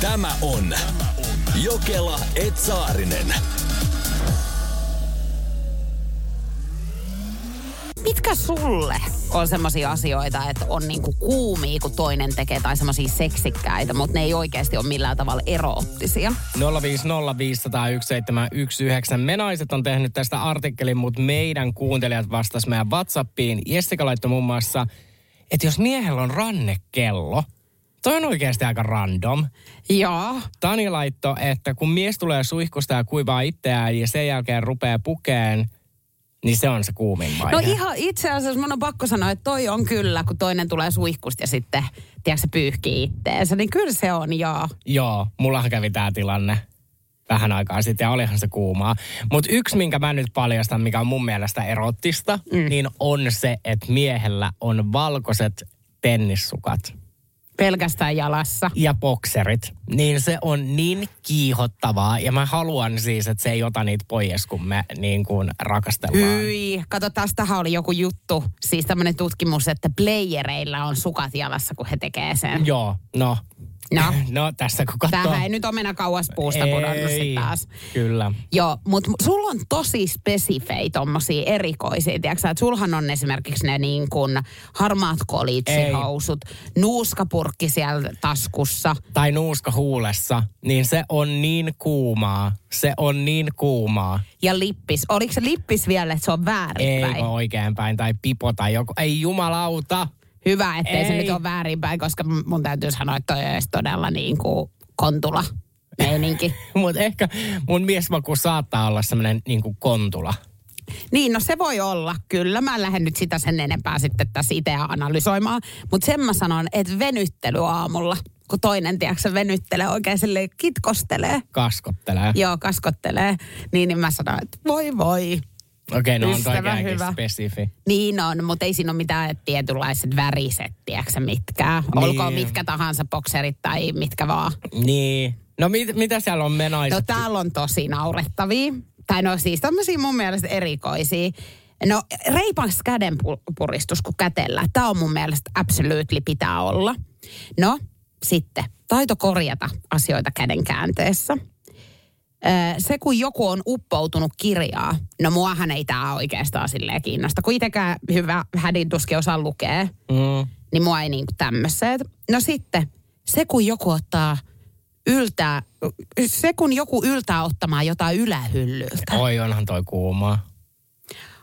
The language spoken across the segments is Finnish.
Tämä on Jokela Etsaarinen. Mitkä sulle on semmoisia asioita, että on niinku kuumia, kun toinen tekee, tai semmoisia seksikkäitä, mutta ne ei oikeasti ole millään tavalla eroottisia? 050501719. Me naiset on tehnyt tästä artikkelin, mutta meidän kuuntelijat vastas meidän Whatsappiin. Jessica laittoi muun muassa, että jos miehellä on rannekello, toi on oikeasti aika random. Joo. Tani laitto, että kun mies tulee suihkusta ja kuivaa itseään ja sen jälkeen rupeaa pukeen, niin se on se kuumin vaihe. No ihan itse asiassa mun on pakko sanoa, että toi on kyllä, kun toinen tulee suihkusta ja sitten, tiedätkö, se pyyhkii itteensä, niin kyllä se on, joo. Joo, mullahan kävi tämä tilanne vähän aikaa sitten ja olihan se kuumaa. Mutta yksi, minkä mä nyt paljastan, mikä on mun mielestä erottista, mm. niin on se, että miehellä on valkoiset tennissukat Pelkästään jalassa. ja bokserit. Niin se on niin kiihottavaa ja mä haluan siis, että se ei ota niitä pois, kun me niin kuin rakastellaan. Hyi, kato, tästähän oli joku juttu, siis tämmöinen tutkimus, että playereilla on sukat jalassa, kun he tekee sen. Joo, no. No. no tässä kun katsoo. Tämähän ei nyt ole mennä kauas puusta pudonnut sit taas. Kyllä. Joo, mutta sulla on tosi spesifei tommosia erikoisia, tiedätkö että sulhan on esimerkiksi ne niin kuin harmaat kolitsihousut, nuuskapurkki siellä taskussa. Tai nuuska huulessa, niin se on niin kuumaa. Se on niin kuumaa. Ja lippis. Oliko se lippis vielä, että se on väärinpäin? Ei oikeinpäin. Tai pipo tai joku. Ei jumalauta. Hyvä, ettei se Ei. nyt ole väärinpäin, koska mun täytyy sanoa, että toi olisi todella niin kuin kontula meininki. Mutta ehkä mun miesmaku saattaa olla semmoinen niin kuin kontula. Niin, no se voi olla, kyllä. Mä en lähde nyt sitä sen enempää sitten tässä itse analysoimaan. Mutta sen mä sanon, että venyttely aamulla, kun toinen, tiedätkö, venyttelee oikein silleen kitkostelee. Kaskottelee. Joo, kaskottelee. Niin, niin mä sanon, että voi voi. Okei, no on hyvä. spesifi. Niin on, mutta ei siinä ole mitään tietynlaiset väriset, tiedätkö mitkään. Niin. Olkoon mitkä tahansa bokserit tai mitkä vaan. Niin. No mit, mitä siellä on menaiset? No täällä on tosi naurettavia. Tai no siis tämmöisiä mun mielestä erikoisia. No reipas kädenpuristus, kun kätellä. Tämä on mun mielestä absolutely pitää olla. No sitten, taito korjata asioita käden käänteessä. Öö, se, kun joku on uppoutunut kirjaa, no muahan ei tämä oikeastaan silleen kiinnosta. Kun itsekään hyvä hädin tuskin osaa lukea, Mm. niin mua ei niinku tämmöiset. No sitten, se kun joku ottaa yltää, se kun joku yltää ottamaan jotain ylähyllyltä. Oi, onhan toi kuumaa.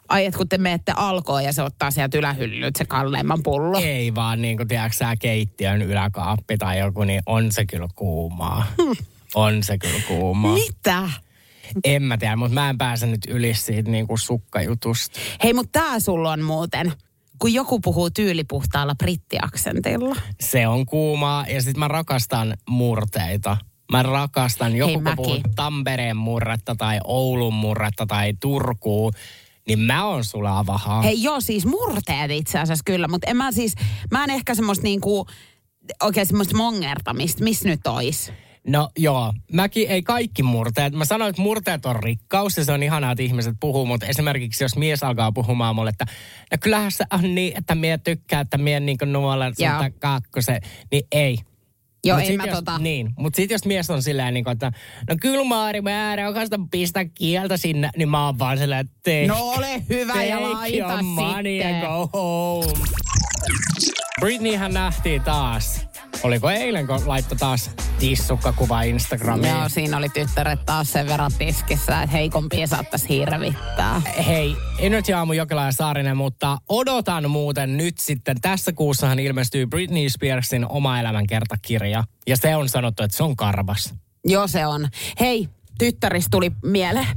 Ai, että kun te menette alkoon ja se ottaa sieltä ylähyllyltä se kalleimman pullo. Ei vaan niin kuin tiedätkö keittiön yläkaappi tai joku, niin on se kyllä kuumaa. On se kyllä kuumaa. Mitä? En mä tiedä, mutta mä en pääse nyt yli siitä niin kuin sukkajutusta. Hei, mutta tää sulla on muuten, kun joku puhuu tyylipuhtaalla brittiaksentilla. Se on kuumaa ja sit mä rakastan murteita. Mä rakastan, joku kun mäkin. puhuu Tampereen murretta tai Oulun murretta tai Turkuun, niin mä oon sulla avahaa. Hei joo, siis murteet itse asiassa kyllä, mutta en mä siis, mä en ehkä semmoista niinku, oikein semmoista mongertamista, missä nyt ois? No joo, mäkin ei kaikki murteet. Mä sanoin, että murteet on rikkaus ja se on ihanaa, että ihmiset puhuu, mutta esimerkiksi jos mies alkaa puhumaan mulle, että no kyllähän se on niin, että mie tykkää, että mie niinku nuolen sulta kakkosen, niin ei. Joo, Mut ei sit mä jos, tota... Niin, mutta sitten jos mies on silleen, niin että no kyllä Maari, mä rakastan pistää kieltä sinne, niin mä oon vaan silleen, että take, No ole hyvä ja laita money sitten. and go home. Britneyhän nähtiin taas. Oliko eilen, kun laittoi taas tissukkakuva Instagramiin? Joo, siinä oli tyttäret taas sen verran tiskissä, että heikompia saattaisi hirvittää. Hei, Energy Aamu Jokela ja Saarinen, mutta odotan muuten nyt sitten. Tässä kuussahan ilmestyy Britney Spearsin oma elämänkertakirja. Ja se on sanottu, että se on karvas. Joo, se on. Hei, tyttäris tuli mieleen.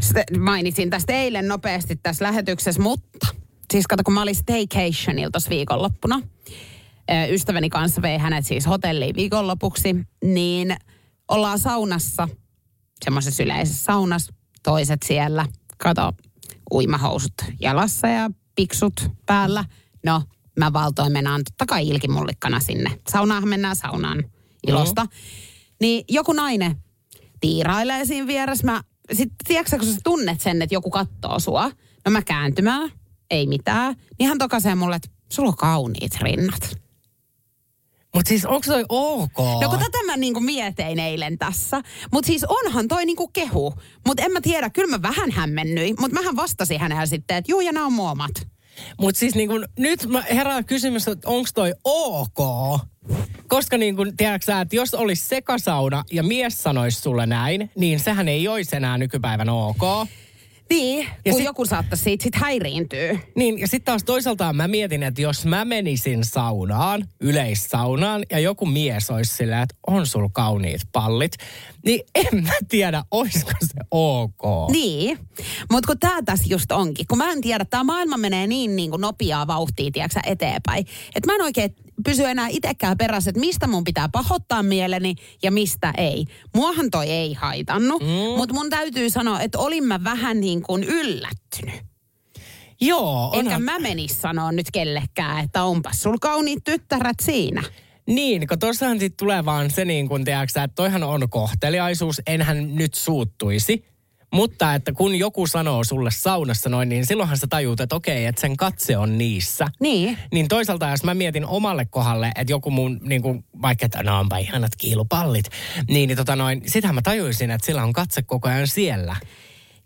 Sitä mainitsin tästä eilen nopeasti tässä lähetyksessä, mutta siis kato, kun mä olin staycationilla tuossa viikonloppuna. Ystäväni kanssa vei hänet siis hotelliin viikonlopuksi, niin ollaan saunassa, semmoisessa yleisessä saunassa, toiset siellä, kato, uimahousut jalassa ja piksut päällä. No, mä valtoin mennään totta kai ilkimullikkana sinne. Saunaahan mennään saunaan ilosta. Niin joku nainen tiirailee siinä vieressä. Mä, sit, tiedätkö, kun sä tunnet sen, että joku katsoo sua. No mä kääntymään, ei mitään. Niin hän tokaisee mulle, että sulla on kauniit rinnat. Mutta siis onko toi ok? No kun tätä mä niinku mietin eilen tässä. Mutta siis onhan toi niinku kehu. Mutta en mä tiedä, kyllä mä vähän hämmennyin. Mutta mähän vastasin hänelle sitten, että juu ja nämä on muomat. Mutta siis niin kun, nyt mä herää kysymys, että onko toi ok? Koska niin kun, tiedätkö että jos olisi sekasauna ja mies sanoisi sulle näin, niin sehän ei olisi enää nykypäivän ok. Niin, Ja kun sit- joku saattaisi siitä sit häiriintyä. Niin, ja sitten taas toisaalta mä mietin, että jos mä menisin saunaan, yleissaunaan, ja joku mies olisi silleen, että on sul kauniit pallit, niin en mä tiedä, olisiko se ok. Niin, mutta kun tämä tässä just onkin, kun mä en tiedä, tämä maailma menee niin, niin kuin nopeaa vauhtia, tiedätkö, eteenpäin, että mä en oikein pysy enää itsekään perässä, että mistä mun pitää pahoittaa mieleni ja mistä ei. Muahan toi ei haitannut, mm. mutta mun täytyy sanoa, että olin mä vähän niin kuin yllättynyt. Joo, Enkä onhan, mä menis sanoa nyt kellekään, että onpas sul kauniit tyttärät siinä. Niin, kun tossahan sitten tulee vaan se niin kuin, tiedätkö, että toihan on kohteliaisuus, enhän nyt suuttuisi. Mutta että kun joku sanoo sulle saunassa noin, niin silloinhan sä tajuut, että okei, että sen katse on niissä. Niin. Niin toisaalta, jos mä mietin omalle kohdalle, että joku mun, niin kuin, vaikka että no onpa ihanat kiilupallit, niin, niin tota noin, sitähän mä tajuisin, että sillä on katse koko ajan siellä.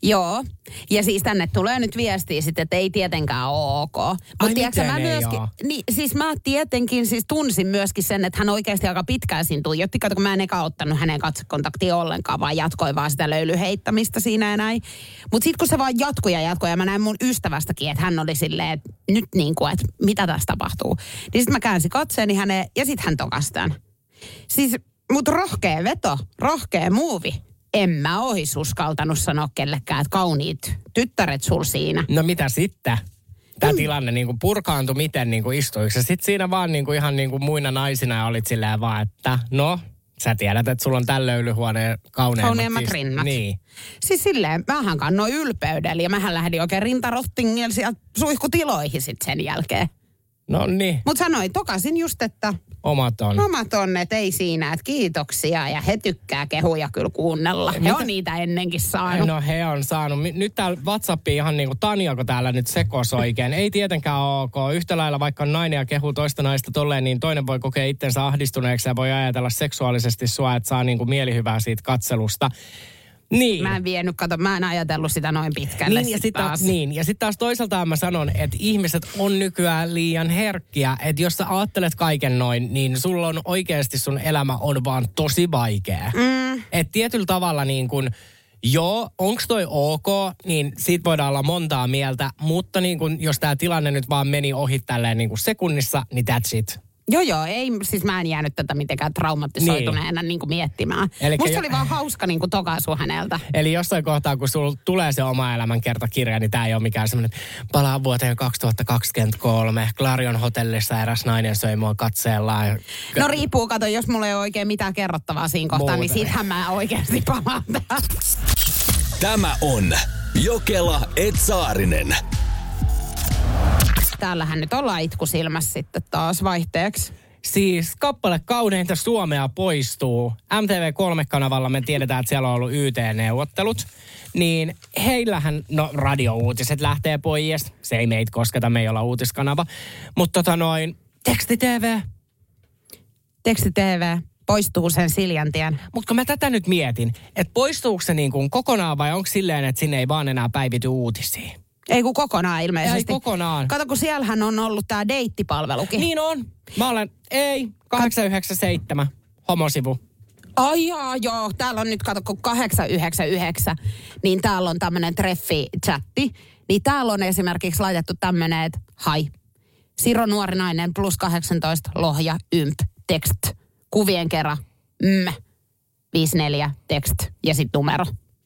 Joo. Ja siis tänne tulee nyt viestiä sitten, että ei tietenkään ole ok. Mutta tiedätkö, mä myöskin, niin, siis mä tietenkin siis tunsin myöskin sen, että hän oikeasti aika pitkään siinä tuijotti. Kato, kun mä en eka ottanut hänen katsekontaktia ollenkaan, vaan jatkoi vaan sitä löylyheittämistä siinä ja näin. Mutta sitten kun se vaan jatkoi ja jatkoi ja mä näin mun ystävästäkin, että hän oli silleen, että nyt niin kuin, että mitä tässä tapahtuu. Niin sitten mä käänsin katseeni häneen ja sitten hän tokasi tämän. Siis, mut rohkea veto, rohkea muuvi. En mä ois uskaltanut sanoa kellekään, että kauniit tyttäret sul siinä. No mitä sitten? Tämä tilanne niin kuin purkaantui miten niin kuin istuiko se sitten siinä vaan niin kuin ihan niin kuin muina naisina ja olit silleen vaan, että no, sä tiedät, että sulla on tällä löylyhuoneen kauneimmat. Kauneimmat rinnat. Niin. Siis silleen, mähän kannoin ylpeydellä ja mähän lähdin oikein rintarottingilla sieltä suihkutiloihin sit sen jälkeen. No niin, Mutta sanoin tokasin just, että omat on. omat on, että ei siinä, että kiitoksia ja he tykkää kehuja kyllä kuunnella. He Mitä- on niitä ennenkin saanut. No he on saanut. Nyt täällä WhatsAppiin ihan niin kuin Tanja, kun täällä nyt sekos oikein. Ei tietenkään ole ok. Yhtä lailla vaikka on nainen ja kehuu toista naista tolleen, niin toinen voi kokea itsensä ahdistuneeksi ja voi ajatella seksuaalisesti sua, että saa niin kuin mielihyvää siitä katselusta. Niin. Mä en vienyt, kato, mä en ajatellut sitä noin pitkälle Niin ja, sit sit taas. niin, ja sitten taas toisaalta mä sanon, että ihmiset on nykyään liian herkkiä. Että jos sä ajattelet kaiken noin, niin sulla on oikeasti sun elämä on vaan tosi vaikea. Mm. Että tietyllä tavalla niin kun, joo, onks toi ok, niin siitä voidaan olla montaa mieltä. Mutta niin kun, jos tämä tilanne nyt vaan meni ohi tälleen niin kun sekunnissa, niin that's it. Joo, joo, ei, siis mä en jäänyt tätä mitenkään traumatisoituneena niin. niin miettimään. Elikkä Musta jo- oli vaan hauska niin tokaisu häneltä. Eli jossain kohtaa, kun sulla tulee se oma elämän kertakirja, niin tämä ei ole mikään semmoinen, palaa vuoteen 2023, Clarion hotellissa eräs nainen söi mua katseellaan. ja- No riippuu, kato, jos mulla ei ole oikein mitään kerrottavaa siinä kohtaa, niin Muuta. siitähän mä oikeasti palaan tähän. Tämä on Jokela Etsaarinen. Täällähän nyt ollaan itkusilmässä sitten taas vaihteeksi. Siis kappale Kauneinta Suomea poistuu. MTV3-kanavalla me tiedetään, että siellä on ollut YT-neuvottelut. Niin heillähän, no radiouutiset lähtee pois. Se ei meitä kosketa, me ei olla uutiskanava. Mutta tota noin, teksti TV. Teksti TV poistuu sen Siljantien. Mutta kun mä tätä nyt mietin, että poistuuko se niin kuin kokonaan vai onko silleen, että sinne ei vaan enää päivity uutisia? Ei kun kokonaan ilmeisesti. Ei kokonaan. Kato, kun siellähän on ollut tämä deittipalvelukin. Niin on. Mä olen, ei, 897, homosivu. Ai jaa, joo. Täällä on nyt, kato, kun 899, niin täällä on tämmöinen treffi-chatti. Niin täällä on esimerkiksi laitettu tämmöinen, että hai. Siro nuori nainen plus 18, lohja, ymp, text. Kuvien kerran, mm, 54, text ja sitten numero.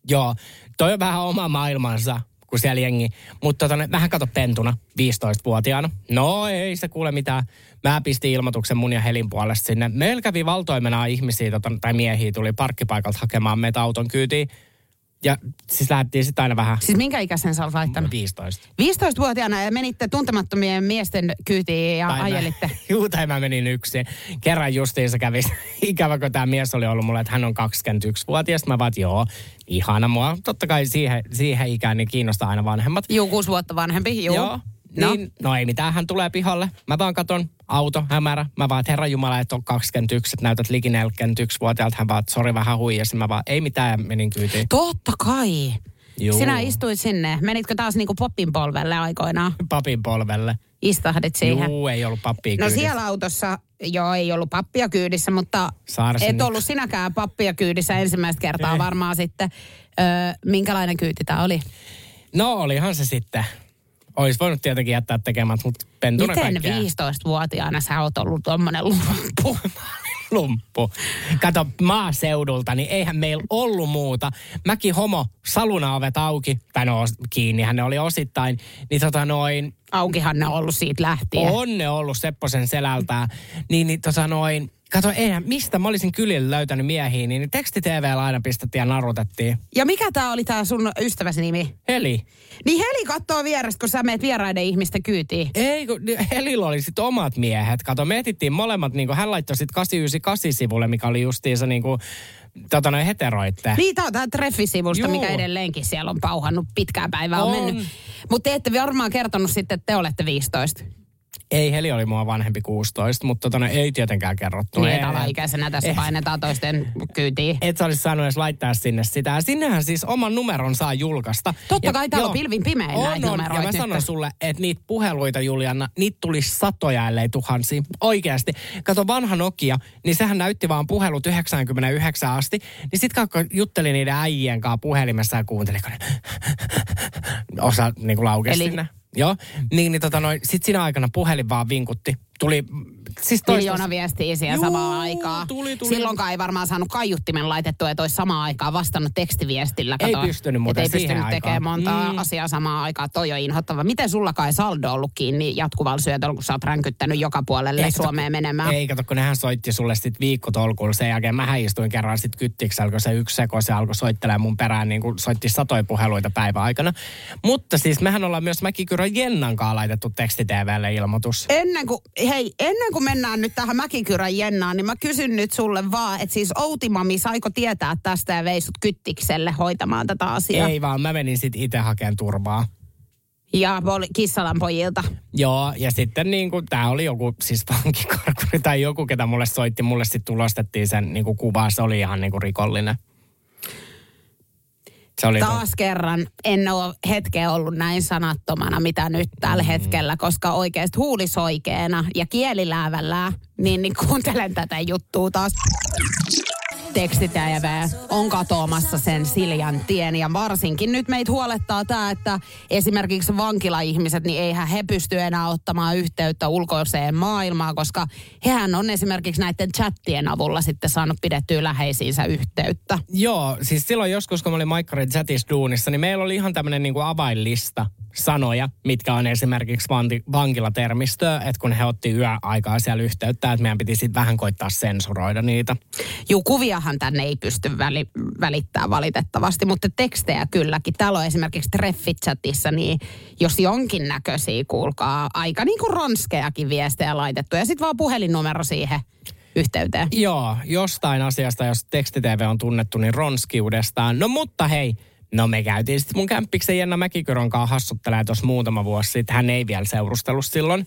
Joo, toi on vähän oma maailmansa, kun siellä jengi. Mutta tota, vähän kato pentuna, 15-vuotiaana. No ei se kuule mitään. Mä pistin ilmoituksen mun ja Helin puolesta sinne. Meillä kävi valtoimenaan ihmisiä tota, tai miehiä tuli parkkipaikalta hakemaan meitä auton kyytiin. Ja siis lähdettiin sitten aina vähän Siis minkä ikäisen sä olet laittanut? 15. 15-vuotiaana ja menitte tuntemattomien miesten kyytiin ja Tai mä- ajelitte. Juu, tai mä menin yksin. Kerran justiinsa kävi ikävä, kun tämä mies oli ollut mulle, että hän on 21-vuotias. Mä vaan, joo, ihana mua. Totta kai siihen, siihen ikään niin kiinnostaa aina vanhemmat. Juu, kuusi vuotta vanhempi, juu. Joo. No. Niin, no ei mitään, hän tulee pihalle. Mä vaan katon, auto, hämärä. Mä vaan, että herra Jumala, että on 21, että näytät liki 41-vuotiaalta. Hän vaan, että sori vähän huijasi. Mä vaan, ei mitään, ja menin kyytiin. Totta kai. Juu. Sinä istuit sinne. Menitkö taas niinku popin polvelle aikoinaan? Papin polvelle. Istahdit siihen. Juu, ei ollut pappia No kyydissä. siellä autossa, joo, ei ollut pappia kyydissä, mutta Saarisen et ollut sinäkään pappia kyydissä ensimmäistä kertaa Ei. varmaan sitten. Öö, minkälainen kyyti tämä oli? No olihan se sitten. Olisi voinut tietenkin jättää tekemät, mutta pentuna Miten kaikkea. 15-vuotiaana sä oot ollut tommonen lumppu? lumppu. Kato, maaseudulta, niin eihän meillä ollut muuta. Mäkin homo, salunaovet auki, tai no kiinnihän ne oli osittain, niin tota noin, Aukihan ne on ollut siitä lähtien. on ne ollut Sepposen selältä. Niin, niin tota noin, kato, eihän, mistä mä olisin kylillä löytänyt miehiä, niin teksti TVllä aina pistettiin ja narutettiin. Ja mikä tää oli tää sun ystäväsi nimi? Heli. Niin Heli kattoo vierestä, kun sä meet vieraiden ihmisten kyytiin. Ei, kun Helillä oli sitten omat miehet. Kato, me etittiin molemmat, niin hän laittoi sitten 898 sivulle, mikä oli justiinsa niin kuin, tota noin heteroitte. Niin, tää on tää Treffisivusta, Juu. mikä edelleenkin siellä on pauhannut pitkää päivää on, On. mennyt. Mutta te ette varmaan kertonut sitten, että te olette 15. Ei, Heli oli mua vanhempi 16, mutta tota, ei tietenkään kerrottu. Niin, että alaikäisenä tässä Eh. painetaan toisten kyytiin. Et sä olisi saanut edes laittaa sinne sitä. Ja Sinnehän siis oman numeron saa julkaista. Totta ja, kai täällä on pilvin pimein on, näitä on. numeroita Ja mä nyt. sanon sulle, että niitä puheluita, Juliana, niitä tuli satoja, ellei tuhansia. Oikeasti. Kato vanha Nokia, niin sehän näytti vaan puhelut 99 asti. Niin sit kun jutteli niiden äijien kanssa puhelimessa ja kuunteli, kun ne osa niin kuin laukesi Eli- sinne. Joo, niin, niin tota noin, sit siinä aikana puhelin vaan vinkutti. Tuli, siis toista- Miljoona viestiä siellä Juu, samaan aikaan. tuli, tuli. Silloinkaan ei varmaan saanut kaiuttimen laitettua, että olisi samaan aikaan vastannut tekstiviestillä. Ei Kato, pystynyt et muuten Ei siihen pystynyt tekemään aikaan. montaa Mm. asiaa samaan aikaan. Toi on inhottava. Miten sulla kai saldo ollut kiinni jatkuvalla syötöllä, kun sä oot ränkyttänyt joka puolelle Ei, kato, Suomeen menemään? Ei, kato, kun nehän soitti sulle sit viikkotolkulla. Sen jälkeen mä istuin kerran sit kyttiksellä, kun se yksi seko, se alkoi soittelemaan mun perään, niin kuin soitti satoja puheluita päivän aikana. Mutta siis mehän ollaan myös Mäkikyrön Jennan kanssa laitettu teksti-TVlle ilmoitus. Ennen kuin, hei, ennen kuin mennään nyt tähän Mäkikyrän Jennaan, niin mä kysyn nyt sulle vaan, että siis Outimami saiko tietää tästä ja vei sut kyttikselle hoitamaan tätä asiaa. Ei vaan, mä menin sit itse hakemaan turvaa. Ja poli- Kissalan pojilta. Joo, ja sitten niin kuin, tää oli joku siis vankikarkuri tai joku, ketä mulle soitti. Mulle sitten tulostettiin sen niin kuin kuva, se oli ihan niin kuin rikollinen. Se oli Taas kerran en ole hetkeä ollut näin sanattomana, mitä nyt tällä Mm. hetkellä, koska oikeasti huulisoikeena ja kieliläävällä, niin, niin kuuntelen tätä juttua taas. Tekstitäjävää on katoamassa sen Siljan tien ja varsinkin nyt meitä huolettaa tämä, että esimerkiksi vankilaihmiset, niin eihän he pysty enää ottamaan yhteyttä ulkoiseen maailmaan, koska hehän on esimerkiksi näiden chattien avulla sitten saanut pidettyä läheisiinsä yhteyttä. Joo, siis silloin joskus, kun mä olin Maikkarin chatissa duunissa, niin meillä oli ihan tämmöinen niin avainlista sanoja, mitkä on esimerkiksi vankilatermistöä, että kun he otti yöaikaa siellä yhteyttä, että meidän piti sitten vähän koittaa sensuroida niitä. Juu, kuviahan tänne ei pysty väli, välittämään valitettavasti, mutta tekstejä kylläkin. Täällä on esimerkiksi Treffit-chatissa, niin jos jonkinnäköisiä, kuulkaa, aika niin kuin ronskejakin viestejä laitettu. Ja sitten vaan puhelinnumero siihen yhteyteen. Joo, jostain asiasta, jos tekstitv on tunnettu, niin ronskiudestaan. No mutta hei, no me käytiin sitten mun kämppiksen Jenna Mäkikyron kanssa hassuttelee tuossa muutama vuosi sitten. Hän ei vielä seurustellut silloin.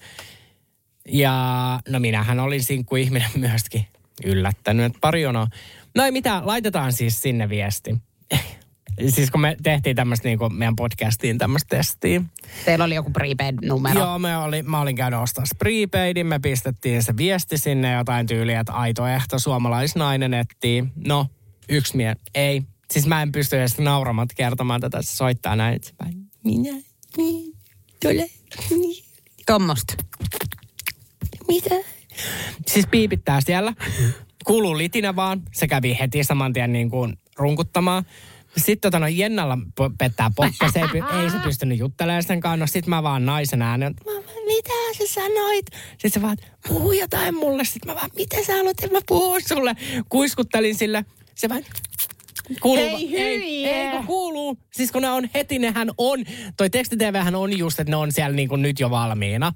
Ja no minähän olin sinkku ihminen myöskin yllättänyt, että pari jonoa. No ei mitään, laitetaan siis sinne viesti. siis kun me tehtiin tämmöistä niin meidän podcastiin tämmöistä testiä. Teillä oli joku prepaid-numero. Joo, me oli, mä olin käynyt ostaa prepaidin, me pistettiin se viesti sinne jotain tyyliä, että aito ehto suomalaisnainen etsii. No, yksi mie, ei. Siis mä en pysty edes nauramat kertomaan tätä, se soittaa näin. Minä, niin, tule, niin, Tuommoista. mitä? Siis piipittää siellä. Kuuluu litinä vaan. Se kävi heti saman tien niin kuin runkuttamaan. Sitten tota, no, Jennalla po- pettää pokka, se ei, py- ei se pystynyt juttelemaan sen kanssa. No sit mä vaan naisen äänen, mitä sä sanoit? Sitten se vaan, puhu jotain mulle. Sitten mä vaan, mitä sä haluat, että mä puhun sulle? Kuiskuttelin sille. Se vaan, Kuuluu, ei, hyi, ei, kun kuuluu. Siis kun ne on heti, nehän on. Toi tekstitvhän on just, että ne on siellä niin kuin nyt jo valmiina.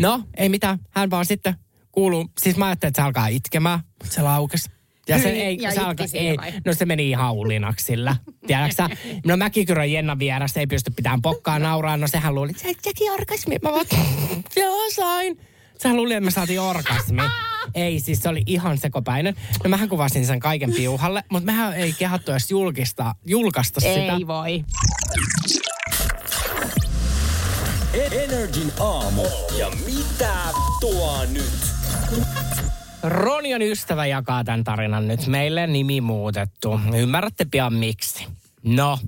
No, ei mitään. Hän vaan sitten kuuluu. Siis mä ajattelin, että se alkaa itkemään. mutta Se laukesi. Ja se, ei, ja se, siinä ei, vai? no se meni ihan hullinaksi sillä. Tiedätkö sä? No Mäkikyrön Jenna vieressä ei pysty pitämään pokkaa nauraa. No sehän luuli, että sä teki orgasmi. Mä vaan, joo sain. Sehän luuli, että me saatiin orgasmi. Ei, siis se oli ihan sekopäinen. No mähän kuvasin sen kaiken piuhalle, mutta mehän ei kehattu edes julkista, julkaista sitä. Ei voi. Energin aamu. Ja mitä tuo nyt? Ronion ystävä jakaa tämän tarinan nyt meille nimi muutettu. Ymmärrätte pian miksi. No,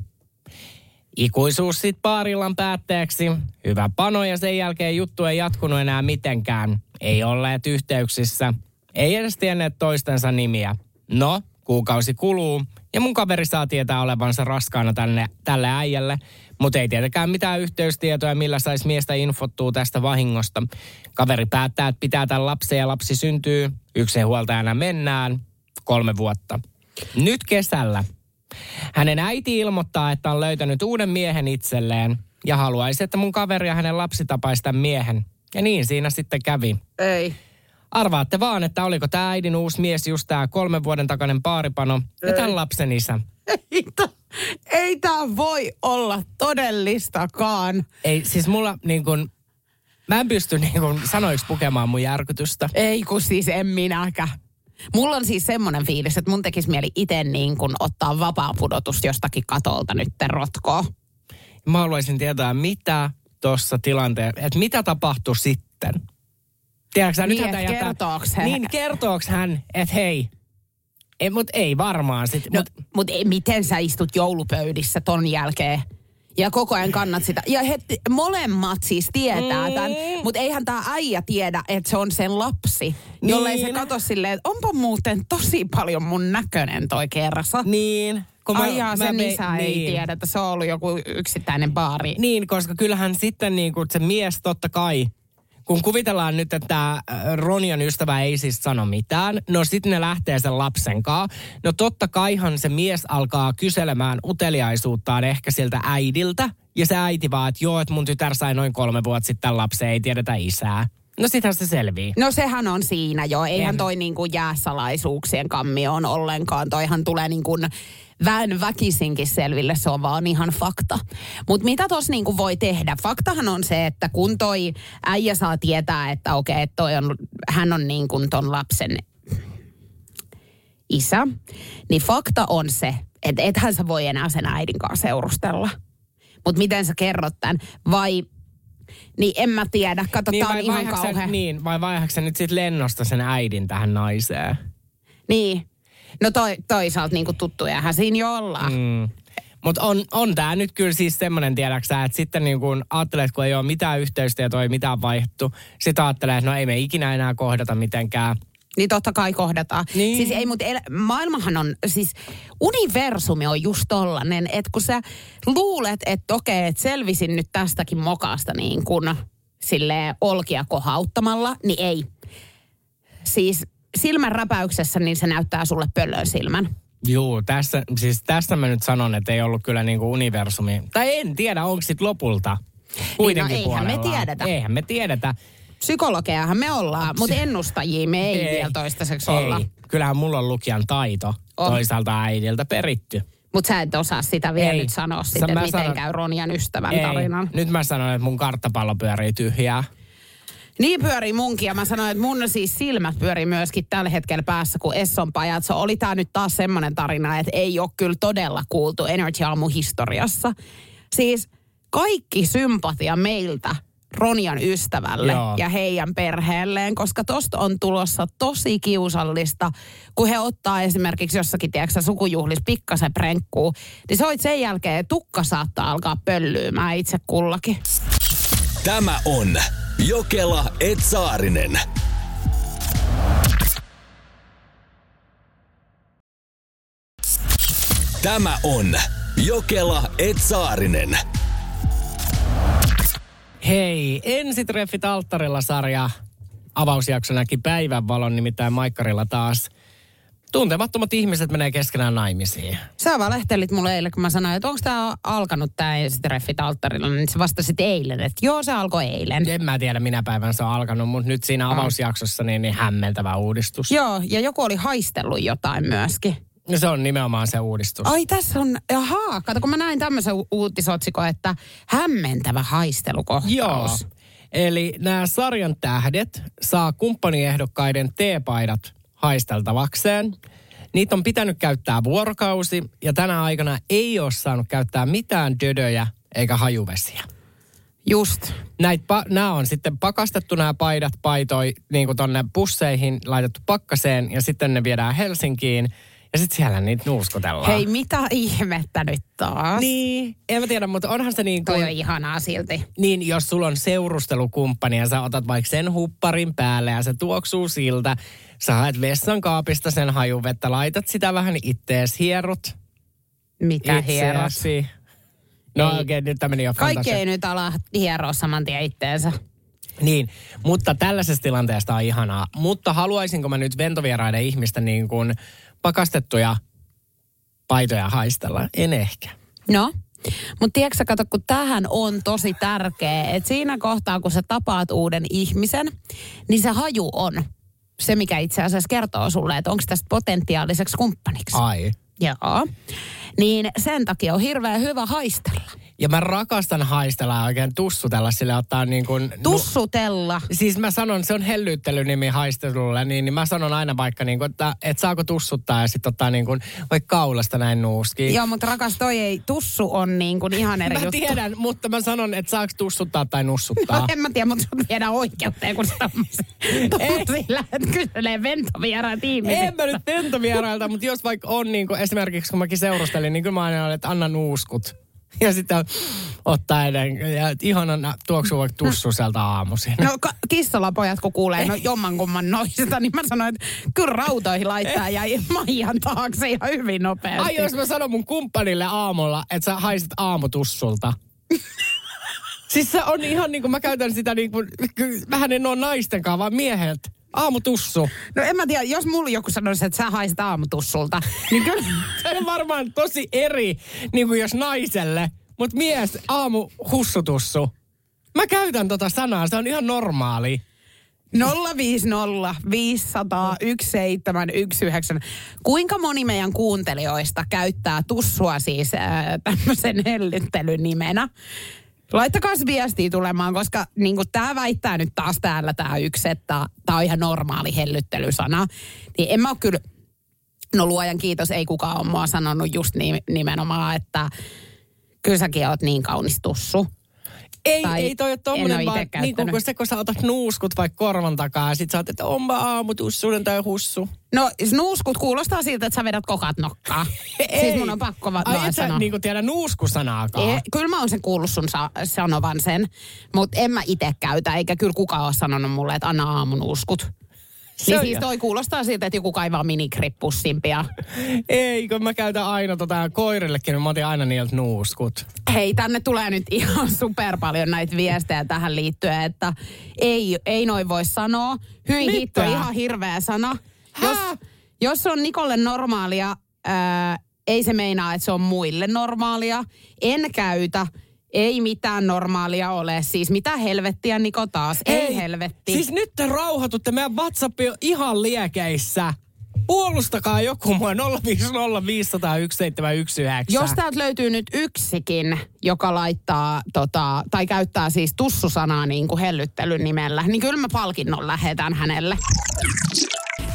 ikuisuus sit paarillan päätteeksi. Hyvä pano ja sen jälkeen juttu ei jatkunut enää mitenkään. Ei olleet yhteyksissä. Ei edes tienneet toistensa nimiä. No, kuukausi kuluu ja mun kaveri saa tietää olevansa raskaana tänne, tälle äijälle, mutta ei tietenkään mitään yhteystietoja, millä saisi miestä infottua tästä vahingosta. Kaveri päättää, että pitää tämän lapsen ja lapsi syntyy. Yksinhuoltajana mennään kolme vuotta. Nyt kesällä hänen äiti ilmoittaa, että on löytänyt uuden miehen itselleen ja haluaisi, että mun kaveri ja hänen lapsi tapaisi tämän miehen. Ja niin siinä sitten kävi. Ei. Arvaatte vaan, että oliko tämä äidin uusi mies just tämä kolmen vuoden takainen paaripano ja tämän lapsen isä. Ei, ei tämä voi olla todellistakaan. Ei, siis mulla niin kuin, mä en pysty niin kuin sanoiksi pukemaan mun järkytystä. Ei kun siis en minäkään. Mulla on siis semmoinen fiilis, että mun tekisi mieli itse niin kuin ottaa vapaa pudotus jostakin katolta nyt rotkoa. Mä haluaisin tietää, mitä tuossa tilanteessa, että mitä tapahtui sitten. Tiedätkö Niin, nythän et tää kertooks hän? Niin, kertooks hän, että hei, ei, mut ei varmaan sit. No, mut, mutta miten sä istut joulupöydissä ton jälkeen? Ja koko ajan kannat sitä. Ja he molemmat siis tietää Mm. tämän, mutta eihän tämä äijä tiedä, että se on sen lapsi. Jollei se Niin. katso silleen, että onpa muuten tosi paljon mun näköinen toi kerrassa. niin. Kun Ai jaa, sen vein- isä ei niin. tiedä, että se on ollut joku yksittäinen baari. Niin, koska kyllähän sitten niin kuin se mies totta kai, kun kuvitellaan nyt, että tämä Ronion ystävä ei siis sano mitään, no sitten ne lähtee sen lapsen kanssa. No totta kaihan se mies alkaa kyselemään uteliaisuuttaan ehkä siltä äidiltä. Ja se äiti vaan, että joo, että mun tytär sai noin kolme vuotta sitten lapsen, ei tiedetä isää. No sitähän se selvii. No sehän on siinä jo. Eihän En. toi niinku jää salaisuuksien kammioon ollenkaan. Toihan tulee niin kuin väen väkisinkin selville, se on vaan ihan fakta. Mutta mitä tos niinku voi tehdä? Faktahan on se, että kun toi äijä saa tietää, että okei, että toi on, hän on niin kuin ton lapsen isä, niin fakta on se, että ethän sä voi enää sen äidin kanssa seurustella. Mutta miten sä kerrot tämän? Vai, niin en mä tiedä. On vai ihan vaihdatko sä- kauhea. Niin, vai vaihdatko sä nyt sit lennosta sen äidin tähän naiseen? Niin. No toi, toisaalta niin kuin tuttujahan siinä jo ollaan. Mm. Mutta on, on tämä nyt kyllä siis semmoinen, tiedäksä, että sitten niin kun ajattelee, että kun ei ole mitään yhteystietoa, ei mitään vaihdettu, sitten ajattelee, että no ei me ikinä enää kohdata mitenkään. Niin totta kai kohdataan. Niin. Siis ei, mutta el- maailmahan on, siis universumi on just tollanen, että kun sä luulet, että okei, että selvisin nyt tästäkin mokasta niin kuin sille olkia kohauttamalla, niin ei. Siis silmän räpäyksessä niin se näyttää sulle pöllön silmän. Juu, tässä, siis tästä mä nyt sanon, että ei ollut kyllä niin kuin universumi. Tai en tiedä, onko sit lopulta kuitenkin Niin, no eihän me tiedetä. Eihän me tiedetä. Psykologeahan me ollaan, mutta ennustajia me ei, ei vielä toistaiseksi olla. Ei. Kyllähän mulla on lukijan taito On. toisaalta äidiltä peritty. Mutta sä et osaa sitä vielä Ei. nyt sanoa sitten, että miten sanon- käy Ronian ystävän Ei. tarinan. Nyt mä sanon, että mun karttapallo pyörii tyhjää. Niin pyörii munkin ja mä sanoin, että mun siis silmät pyörii myöskin tällä hetkellä päässä, kun Esson Pajatso. Oli tää nyt taas semmoinen tarina, että ei ole kyllä todella kuultu Energy Aamu historiassa. Siis kaikki sympatia meiltä Ronian ystävälle Joo. ja heidän perheelleen, koska tosta on tulossa tosi kiusallista, kun he ottaa esimerkiksi jossakin, tiedätkö, sukujuhlissa pikkasen prenkkuu, niin se on sen jälkeen tukka saattaa alkaa pöllyymään itse kullakin. Tämä on Jokela Etsaarinen. Tämä on Jokela Etsaarinen. Hei, ensitreffit alttarilla sarja avausjakso näki päivänvalon, nimittäin Maikkarilla taas Tuntemattomat ihmiset menee keskenään naimisiin. Sä valehtelit mulle eilen, kun mä sanoin, että onko tämä alkanut tämä ensitreffit alttarilla, niin sä vastasit eilen, että joo, se alkoi eilen. En mä tiedä, minä päivän se on alkanut, mutta nyt siinä avausjaksossa niin, niin hämmentävä uudistus. Joo, ja joku oli haistellut jotain myöskin. Ja se on nimenomaan se uudistus. Ai tässä on, ahaa, kato kun mä näin tämmöisen u- uutisotsikon, että hämmentävä haistelukohtaus. Joo. Eli nämä sarjan tähdet saa kumppaniehdokkaiden teepaidat haisteltavakseen. Niitä on pitänyt käyttää vuorokausi ja tänä aikana ei ole saanut käyttää mitään dödöjä eikä hajuvesiä. Just. Näitä pa- nämä on sitten pakastettu nämä paidat paitoi niin kuin tonne busseihin, laitettu pakkaseen ja sitten ne viedään Helsinkiin ja sitten siellä niitä nuuskutellaan. Hei, mitä ihmettä nyt taas? Niin, en mä tiedä, mutta onhan se niin Toi kuin... on ihanaa silti. Niin, jos sulla on seurustelukumppani ja sä otat vaikka sen hupparin päälle ja se tuoksuu siltä, sä haet vessan kaapista sen hajuvettä, laitat sitä vähän ittees, hierot Mitä hierot? No Ei. okei, okay, nyt tämä meni jo Kaikki ei nyt ala hieroa saman tien itteensä. Niin, mutta tällaisesta tilanteesta on ihanaa. Mutta haluaisinko mä nyt ventovieraiden ihmisten niin kuin pakastettuja paitoja haistella? En ehkä. No, mutta tiedätkö kato, kun tähän on tosi tärkeä, että siinä kohtaa, kun sä tapaat uuden ihmisen, niin se haju on se, mikä itse asiassa kertoo sulle, että onko tästä potentiaaliseksi kumppaniksi. Ai. Joo. Niin sen takia on hirveän hyvä haistella. Ja mä rakastan haistella ja oikein tussutella sille ottaa niin kuin... Tussutella. Siis mä sanon, se on hellyyttelynimi haistelulle, niin, niin mä sanon aina vaikka, niin kuin, että, että saako tussuttaa ja sitten ottaa niin kuin, vaikka kaulasta näin nuuskiin. Joo, mutta rakas toi ei, tussu on niin kuin ihan eri Mä juttu. tiedän, mutta mä sanon, että saako tussuttaa tai nussuttaa. No, en mä tiedä, mutta sut viedään oikeuteen, kun sä tommosia lähdet kyselee ventovieraat ihmiset. En mä nyt tentovierailta, mutta jos vaikka on niin kuin, esimerkiksi kun mäkin seurustelin, niin kyllä mä aina olen, että anna nuuskut. Ja sitten ottaa eden, ja ihana tuoksuu vaikka tussu sieltä aamuisin. No ka- kissalapojat, kun kuulee no, jommankumman noista, niin mä sanoin, että kyllä rautoihin laittaa ja Maijan taakse ihan hyvin nopeasti. Ai jos mä sanon mun kumppanille aamulla, että sä haisit aamutussulta. siis se on ihan niin kuin mä käytän sitä niin kuin, vähän en ole naistenkaan, vaan miehet. Aamutussu. No en mä tiedä, jos mulla joku sanoisi, että sä haisit aamutussulta, niin kyllä... Se on varmaan tosi eri, niin kuin jos naiselle. Mutta mies, aamu hussutussu. Mä käytän tota sanaa, se on ihan normaali. 050 500 1719. Kuinka moni meidän kuuntelijoista käyttää tussua siis äh, tämmöisen hellyttelyn nimenä? Laittakaa viestiä tulemaan, koska niin tämä väittää nyt taas täällä tämä yksi, että tämä on ihan normaali hellyttelysana. Niin en mä ole kyllä, no luojan kiitos, ei kukaan ole mua sanonut just niin, nimenomaan, että kyllä säkin oot niin kaunis tussu. Ei, Tai ei toi ole en tommonen, vaan niin kuin, kun se, kun sä otat nuuskut vaikka korvan takaa, ja sit sä oot, että onpa aamutussuuden tai hussu. No nuuskut kuulostaa siltä, että sä vedät kokat nokkaa. Siis mun on pakko va- Ai et sä niin kuin tiedä nuuskusanaakaan. E, kyllä mä oon sen kuullut sun sa- sanovan sen, mutta en mä itse käytä, eikä kyllä kukaan ole sanonut mulle, että anna aamunuuskut. Niin siis toi kuulostaa siltä, että joku kaivaa minikrippussimpia. Ei, kun mä käytän aina tota koirillekin, niin mä otin aina niiltä nuuskut. Hei, tänne tulee nyt ihan super paljon näitä viestejä tähän liittyen, että ei, ei noin voi sanoa. Hyi Mitä? hitto, ihan hirveä sana. Jos, jos on Nikolle normaalia, ää, ei se meinaa, että se on muille normaalia. En käytä, ei mitään normaalia ole. Siis mitä helvettiä Niko taas? Ei, helvetti. Siis nyt te rauhoitutte, meidän WhatsApp on ihan liekeissä. Puolustakaa joku mua 050501719. Jos täältä löytyy nyt yksikin, joka laittaa tota, tai käyttää siis tussusanaa niin kuin hellyttelyn nimellä, niin kyllä mä palkinnon lähetän hänelle.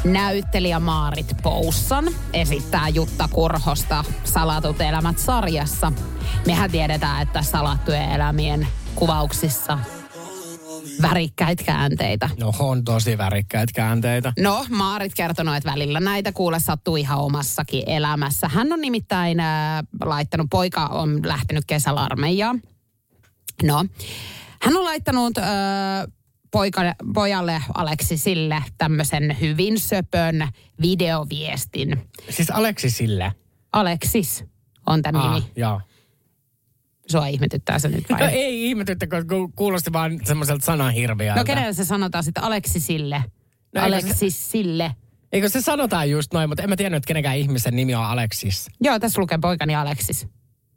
Näyttelijä Maarit Poussan esittää Jutta Kurhosta Salatut elämät sarjassa. Mehän tiedetään, että salattujen elämien kuvauksissa värikkäitä käänteitä. No on tosi värikkäitä käänteitä. No, Maarit kertonut, että välillä näitä kuule sattuu ihan omassakin elämässä. Hän on nimittäin äh, laittanut, poika on lähtenyt kesällä armeijaan. No, hän on laittanut äh, poika, pojalle Aleksisille tämmöisen hyvin söpön videoviestin. Siis Aleksi sille. Aleksis on tämän Ah, nimi. joo. Sua ihmetyttää se nyt No vai? ei ihmetyttä, kun ku- kuulosti vaan semmoiselta sanahirviöltä. No kenelle se sanotaan sitten? Aleksisille. No eikö se- Aleksisille. Eikö se sanotaan just noin, mutta en mä tiennyt, että kenenkään ihmisen nimi on Alexis. Joo, tässä lukee poikani Aleksis.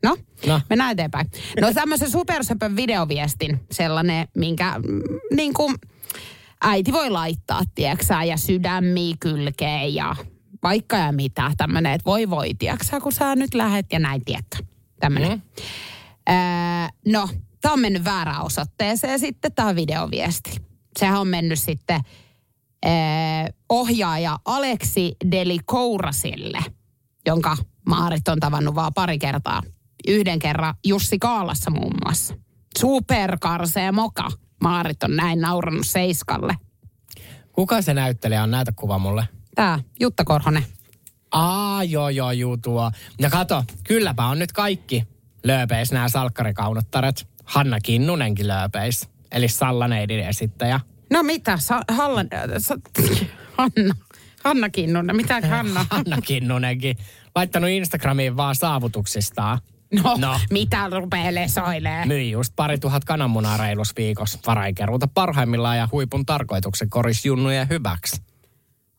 No, No. mennään eteenpäin. No tämmöisen supersöpön videoviestin, sellainen, minkä mm, niin kuin äiti voi laittaa, tieksää, ja sydämiä kylkeen ja vaikka ja mitä. Tämmöinen, että voi voi, tieksää, kun sä nyt lähet ja näin, tiekkä. Tämmöinen. Mm. Öö, no, tämä on mennyt väärään osoitteeseen sitten, tämä videoviesti. Sehän on mennyt sitten öö, ohjaaja Aleksi Deli Kourasille, jonka Maarit on tavannut vaan pari kertaa. Yhden kerran Jussi Kaalassa muun muassa. Superkarsee moka. Maarit on näin naurannut Seiskalle. Kuka se näyttelijä on? Näytä kuva mulle. Tää, Jutta Korhonen. Aa, joo, joo, juu tuo. Ja kato, kylläpä on nyt kaikki lööpeis nämä salkkarikaunottaret. Hanna Kinnunenkin lööpeis. Eli Sallaneidin esittäjä. No mitä, Sa- Hallan, sa- Hanna, Hanna Kinnunen, mitä Hanna? Hanna Kinnunenkin. Laittanut Instagramiin vaan saavutuksistaan. No, No. mitä rupee lesoilee? Myi just pari tuhat kananmunaa reilus viikossa. Varaikeruuta parhaimmillaan ja huipun tarkoituksen korisjunnujen hyväksi.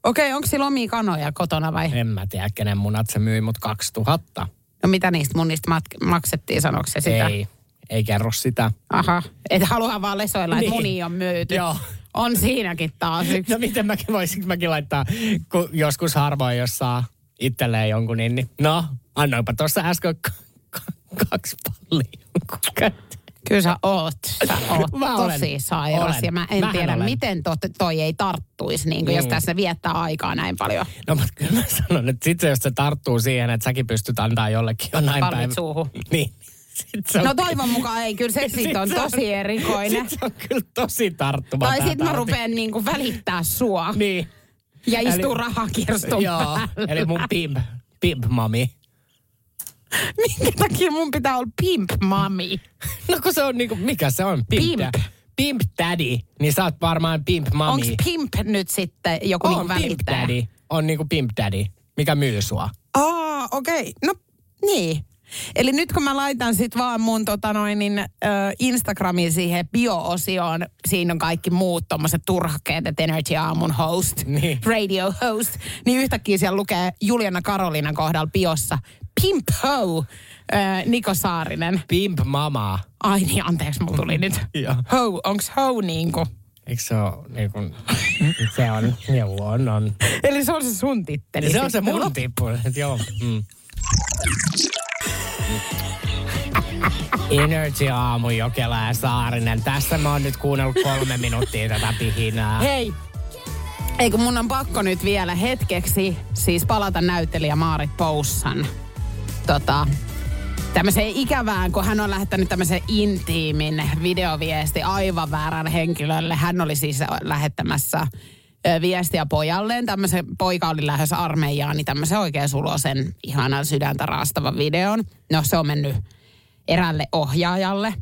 Okei, onko sillä omia kanoja kotona vai? En mä tiedä, kenen munat se myi, mutta 2000. No mitä niistä munista mat- maksettiin, sanoiko se sitä? Ei, ei kerro sitä. Aha, et halua vaan lesoilla, että Niin. muni on myyty. Joo. On siinäkin taas yksi. No miten mäkin voisinko mäkin laittaa, kun joskus harvoin, jos saa itselleen jonkun, niin, niin no, annoinpa tuossa äsken kaksi pallia jonkun käteen. Kyllä sä oot, sä oot Mä olen. tosi sairas Olen. ja mä en Mähän tiedä, olen. miten tot, toi ei tarttuisi, niin jos Mm. tässä viettää aikaa näin paljon. No mutta kyllä mä sanon, että sit se, jos se tarttuu siihen, että säkin pystyt antaa jollekin jo näin päivä. suuhun. Niin. Sit se on, No toivon mukaan ei, kyllä se sit on se tosi erikoinen. Sit se on kyllä tosi tarttuva Tai tää sit mä rupeen niinku välittää sua Niin. ja Eli- istuu rahakirstun Joo, päällä. eli mun pimp, pimp mami. Minkä takia mun pitää olla pimp mami? No kun se on niinku, mikä se on? Pimp. Pimp. Pimp daddy. Niin sä oot varmaan pimp mami. Onko pimp nyt sitten joku on niinku pimp välittäjä? daddy. On niinku pimp daddy, mikä myy sua. Aa, okei. Okay. No, niin. Eli nyt kun mä laitan sit vaan mun tota noin, niin, ö, Instagramiin siihen bio-osioon, siinä on kaikki muut tommoset turhakkeet, että Energy Aamun host, Niin. radio host, niin yhtäkkiä siellä lukee Juliana Karolinan kohdalla biossa Pimp Ho, ö, Niko Saarinen. Pimp mama. Ai niin, anteeksi, mulla tuli nyt. Ho, onks ho niinku? Eikö se ole niinku, se on, joo on, on. Eli se on se sun titteli. se on se mun tippu, että joo. Mm. Energy aamu Jokela ja Saarinen. Tässä mä oon nyt kuunnellut kolme minuuttia tätä pihinää. Hei, eikö mun on pakko nyt vielä hetkeksi siis palata näyttelijä Maarit Poussan tota, tämmöiseen ikävään, kun hän on lähettänyt tämmöisen intiimin videoviesti aivan väärän henkilölle. Hän oli siis lähettämässä viestiä pojalleen. Tämmöisen poika oli lähdössä armeijaan, niin tämmöisen oikein sulosen ihanan sydäntä raastavan videon. No se on mennyt erälle ohjaajalle.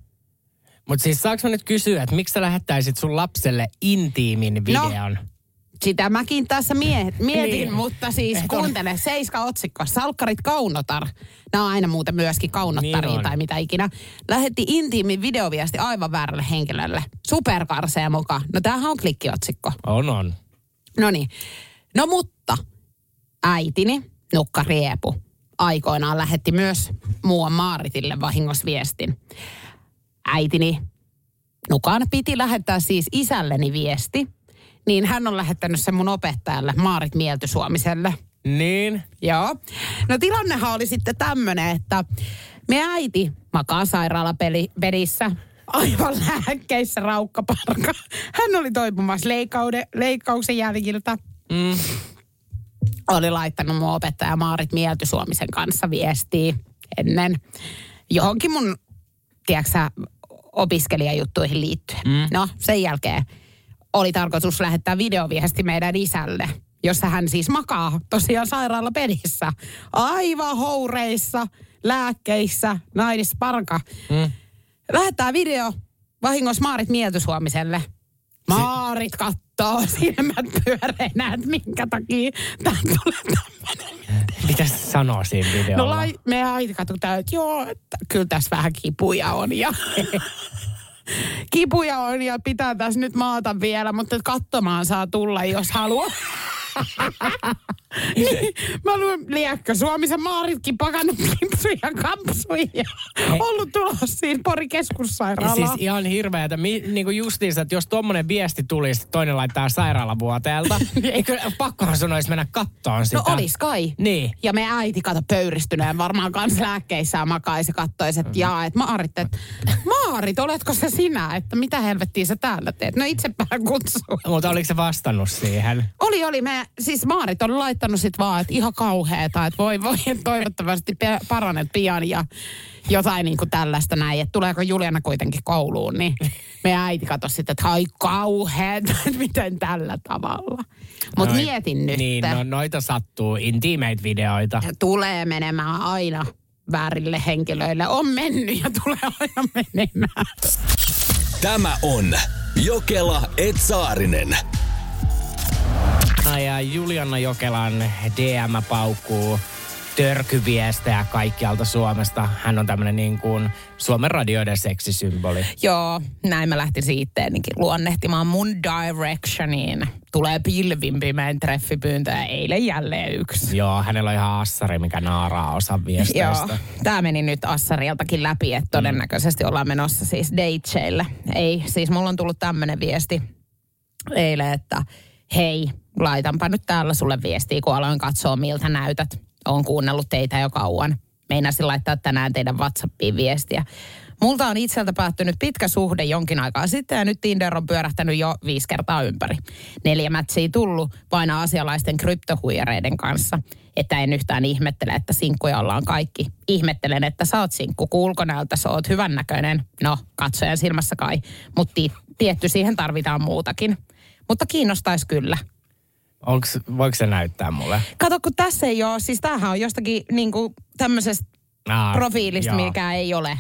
Mutta siis saanko mä nyt kysyä, että miksi sä lähettäisit sun lapselle intiimin videon? Sitä mäkin tässä mie- mietin, Niin. niin. mutta siis Et on- kuuntele, Seiska otsikko, Salkkarit Kaunotar. Nämä on aina muuten myöskin kaunottariin Niin on. tai mitä ikinä. Lähetti intiimin videoviesti aivan väärälle henkilölle. Superkarseen mukaan. No tämähän on klikkiotsikko. On, on. No niin. No mutta äitini, Nukka Riepu, aikoinaan lähetti myös muuan Maaritille vahingosviestin. Äitini Nukan piti lähettää siis isälleni viesti, niin hän on lähettänyt sen mun opettajalle, Maarit Mieltysuomiselle. Niin? Joo. No tilannehan oli sitten tämmönen, että me äiti makaa sairaalapedissä aivan lääkkeissä raukkaparka. Hän oli toipumassa leikaude, leikkauksen jäljiltä. Mm. Oli laittanut mun opettaja Maarit Mieltysuomisen kanssa viestiä ennen johonkin mun, tiedätkö sä, opiskelijajuttuihin liittyen. Mm. No, sen jälkeen oli tarkoitus lähettää videoviesti meidän isälle, jossa hän siis makaa tosiaan sairaalapedissä. Aivan houreissa, lääkkeissä, naidis parka. Mm. Lähettää video vahingossa Maarit Mieltysuomiselle. Maarit kattoo silmät pyöreinä, että minkä takia tämä tulee tämmöinen. Mitä se sanoo siinä videolla? No lai, äiti katsoi tää, että joo, että kyllä tässä vähän kipuja on ja kipuja on ja pitää tässä nyt maata vielä, mutta katsomaan saa tulla, jos haluaa. Mä luin, liekkä Suomisen Maaritkin pakannut pimpsuja kampsuja. Ollut tulossa siinä Pori keskussairaalaan. Siis ihan hirveetä. Mi, niin kuin justiinsa, että jos tuommoinen viesti tulisi, että toinen laittaa sairaalavuoteelta, eikö pakkohan sun olisi mennä kattoon sitä? No olis kai. Niin. Ja me äiti kato pöyristyneen varmaan kans lääkkeissään makaisi ja kattoisi, että jaa, että Maarit, että Maarit, oletko se sinä? Että mitä helvettiä sä täällä teet? No itsepä kutsuu. Mutta oliko se vastannut siihen? Oli, oli. Me, siis Maarit on laittanut sit vaan, että ihan kauheeta, että voi voi, että toivottavasti paranet pian ja jotain niin kuin tällaista näin, että tuleeko Juliana kuitenkin kouluun, niin me äiti katsoi sitten, että ai kauheeta, että miten tällä tavalla. Mutta Noi- mietin nyt, Niin, no, noita sattuu. Intimate-videoita. tulee menemään aina väärille henkilöille. On mennyt ja tulee aina menemään. Tämä on Jokela Etsaarinen. Ja Juliana Jokelan DM paukkuu törkyviestejä kaikkialta Suomesta. Hän on tämmöinen niin kuin Suomen radioiden seksisymboli. Joo, näin mä lähtisin itteenikin luonnehtimaan mun directioniin. Tulee pilvin pimeän treffipyyntö ja eilen jälleen yksi. Joo, hänellä on ihan assari, mikä naaraa osa Joo, viesteistä. tämä meni nyt Assariltakin läpi, että todennäköisesti ollaan menossa siis dateille. Ei, siis mulla on tullut tämmöinen viesti eilen, että hei, laitanpa nyt täällä sulle viestiä, kun aloin katsoa miltä näytät. Oon kuunnellut teitä jo kauan. Meinasin laittaa tänään teidän WhatsAppiin viestiä. Multa on itseltä päättynyt pitkä suhde jonkin aikaa sitten ja nyt Tinder on pyörähtänyt jo viisi kertaa ympäri. Neljä mätsiä tullut vain aasialaisten kryptohuijareiden kanssa. Että en yhtään ihmettele, että sinkkuja ollaan kaikki. Ihmettelen, että sä oot sinkku, kun ulkonäöltä sä oot hyvännäköinen. No, katsojan silmässä kai. Mutta tietty siihen tarvitaan muutakin. Mutta kiinnostaisi kyllä. Onks, voiko se näyttää mulle? Kato, kun tässä ei ole, siis tämähän on jostakin niin kuin tämmöisestä Aa, profiilista, joo. mikä ei ole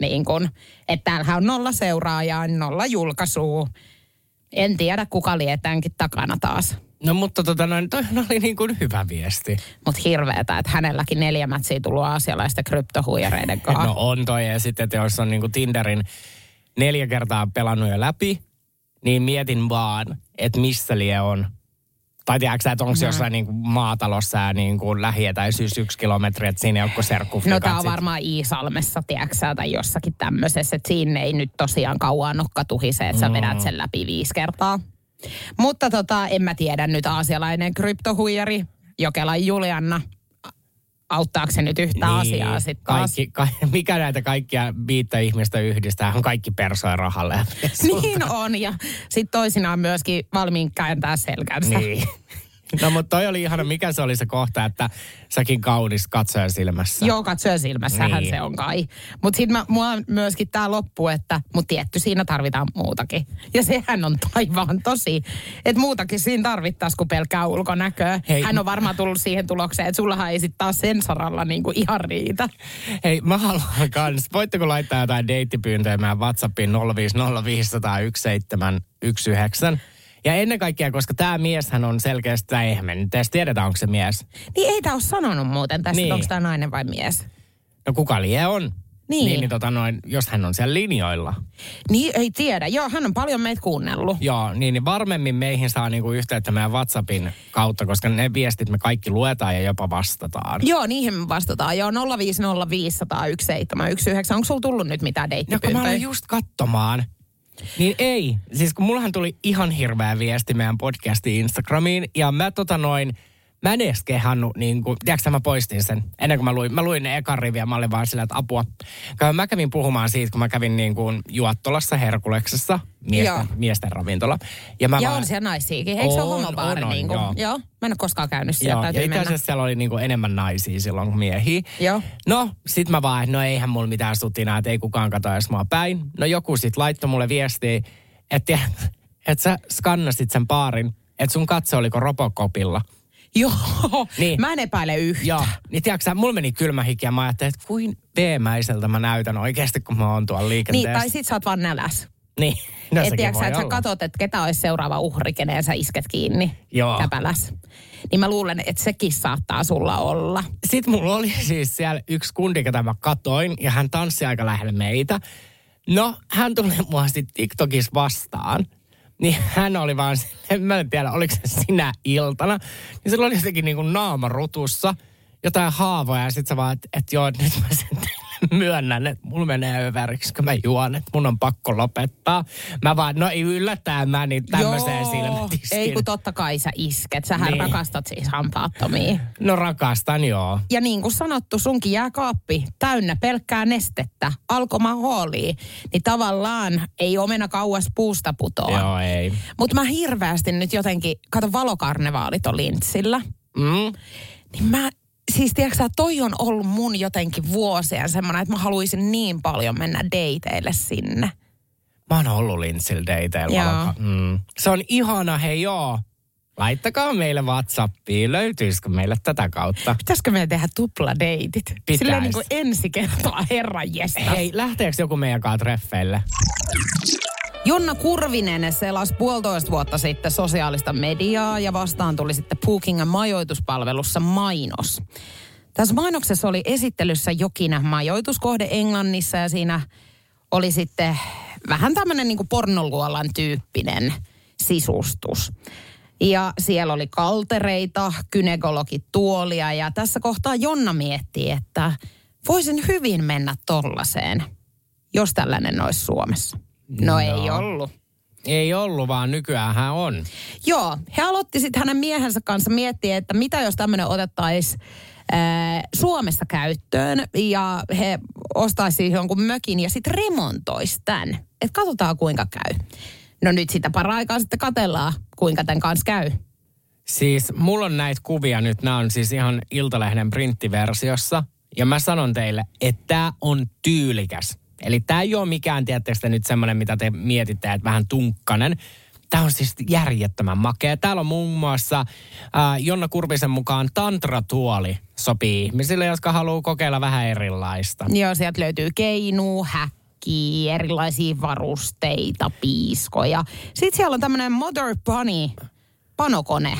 niin kuin, että täällähän on nolla seuraajaa, nolla julkaisua. En tiedä, kuka lietäänkin takana taas. No mutta tota noin, toi oli niin kuin hyvä viesti. Mutta hirveetä, että hänelläkin neljä mätsiä tullut aasialaisten kryptohuijareiden kanssa. No on toi ja sitten, että jos on niin kuin Tinderin neljä kertaa pelannut jo läpi, niin mietin vaan, että missä lie on. Tai tiedätkö että onko se jossain niin kuin maatalossa ja niin kuin lähietäisyys yksi kilometri, että siinä ei ole serkku. No tämä on varmaan Iisalmessa, tiedätkö tai jossakin tämmöisessä, että siinä ei nyt tosiaan kauan nokka tuhise, että sä Mm. vedät sen läpi viisi kertaa. Mutta tota, en mä tiedä nyt aasialainen kryptohuijari, Jokelan Julianna, auttaako se nyt yhtään asiaa sitten? Niin, kaikki, ka, mikä näitä kaikkia viittä ihmistä yhdistää, on kaikki persoja rahalle. Niin on, ja sitten toisinaan myöskin valmiin kääntää selkänsä. Niin. No mutta toi oli ihana, mikä se oli se kohta, että säkin kaunis katsojan silmässä. Joo, katsoja silmässähän Niin. se on kai. Mutta sitten mua myöskin tämä loppu, että mut tietty siinä tarvitaan muutakin. Ja sehän on taivaan tosi, että muutakin siinä tarvittaisiin kuin pelkkää ulkonäköä. Hei. Hän on varmaan tullut siihen tulokseen, että sullahan ei sitten taas sen saralla niinku ihan riitä. Hei, mä haluan kans. Voitteko laittaa jotain deittipyyntöjä meidän WhatsAppiin 050501719? Ja ennen kaikkea, koska tämä mieshän on selkeästi, tai eihän me nyt edes tiedetä, onko se mies. Niin ei tämä ole sanonut muuten tästä, Niin. niin. onko tämä nainen vai mies. No kuka lie on? Niin. Niin, niin tota noin, jos hän on siellä linjoilla. Niin ei tiedä. Joo, hän on paljon meitä kuunnellut. Joo, niin, niin varmemmin meihin saa niinku yhteyttä meidän WhatsAppin kautta, koska ne viestit me kaikki luetaan ja jopa vastataan. Joo, niihin me vastataan. Joo, 050501719. Onko sulla tullut nyt mitään No kun mä deittipyyntöjä? aloin just katsomaan. Niin ei. Siis kun mullahan tuli ihan hirveä viesti meidän podcastiin Instagramiin. Ja mä tota noin, mä en edes kehannut, niin kuin, tiedätkö mä poistin sen. Ennen kuin mä luin, mä luin ne ekan riviä, mä olin vaan sillä, että apua. Mä kävin puhumaan siitä, kun mä kävin niin kuin Juottolassa Herkuleksessa, miesten, Joo. miesten ravintola. Ja mä Ja vaan, on siellä naisiakin. Eikö se ole homobaari? on, on, niin kuin? joo. joo. Mä en ole koskaan käynyt siellä, Joo, ja täytyy itse mennä. siellä oli niinku enemmän naisia silloin kuin miehiä. Joo. No, sit mä vaan, että no eihän mulla mitään sutinaa, että ei kukaan katso edes mua päin. No joku sit laittoi mulle viestiä, että et sä skannasit sen baarin, että sun katse oliko Robocopilla. Joo, Niin. niin. mä en epäile yhtään. Joo, niin tiedätkö mulla meni kylmä hiki ja mä ajattelin, että kuin veemäiseltä mä näytän oikeasti, kun mä oon tuolla Niin, liikenteessä. tai sit sä oot vaan näläs. Niin, no et tiedätkö, että sä katot, että ketä olisi seuraava uhri, keneen sä isket kiinni Joo. käpäläs. Niin mä luulen, että sekin saattaa sulla olla. Sitten mulla oli siis siellä yksi kundi, ketä mä katoin, ja hän tanssi aika lähellä meitä. No, hän tuli mua sitten TikTokissa vastaan. Niin hän oli vaan silleen, mä en tiedä, oliko se sinä iltana. Niin sillä oli jotenkin niin kuin naama rutussa, jotain haavoja ja sit sä vaan, että et joo, nyt mä sen myönnän, että mulla menee överiksi, kun mä juon, että mun on pakko lopettaa. Mä vaan, no ei yllättää mä niin tämmöiseen silmätiskin. Ei kun totta kai sä isket. Sähän Niin. rakastat siis hampaattomia. No rakastan joo. Ja niin kuin sanottu, sunkin jää kaappi täynnä pelkkää nestettä, alkoholia. Niin tavallaan ei omena kauas puusta putoa. Joo, ei. Mutta mä hirveästi nyt jotenkin, kato valokarnevaalit on lintsillä. Mm? Niin mä, siis tiedätkö toi on ollut mun jotenkin vuosia semmoinen, että mä haluaisin niin paljon mennä dateille sinne. Mä oon ollut Lintsillä dateilla. Mm. Se on ihana, hei joo. Laittakaa meille Whatsappiin, löytyisikö meille tätä kautta? Pitäisikö meidän tehdä tupladeitit? Pitäis. Silleen niin kuin ensi kertaa, herran jestas. Hei, lähteekö joku meidän kanssa treffeille? Jonna Kurvinen selasi puolitoista vuotta sitten sosiaalista mediaa ja vastaan tuli sitten Bookingin majoituspalvelussa mainos. Tässä mainoksessa oli esittelyssä jokin majoituskohde Englannissa ja siinä oli sitten vähän tämmöinen niin pornoluolan tyyppinen sisustus. Ja siellä oli kaltereita, kynekologituolia ja tässä kohtaa Jonna miettii, että voisin hyvin mennä tollaseen, jos tällainen olisi Suomessa. No, no. ei ollut. Ei ollut, vaan nykyään hän on. Joo, he aloitti sitten hänen miehensä kanssa miettiä, että mitä jos tämmöinen otettaisiin Suomessa käyttöön ja he ostaisi jonkun mökin ja sitten remontoisi tämän. Että katsotaan kuinka käy. No nyt sitä paraikaa sitten katellaan, kuinka tämän kanssa käy. Siis mulla on näitä kuvia nyt, nämä on siis ihan Iltalehden printtiversiossa. Ja mä sanon teille, että tämä on tyylikäs. Eli tämä ei ole mikään, tiedättekö nyt semmoinen, mitä te mietitte, että vähän tunkkanen. Tämä on siis järjettömän makea. Täällä on muun muassa äh, Jonna Kurvisen mukaan tantratuoli sopii ihmisille, jotka haluaa kokeilla vähän erilaista. Joo, sieltä löytyy keinuu, häkki, erilaisia varusteita, piiskoja. Sitten siellä on tämmöinen Mother Bunny panokone.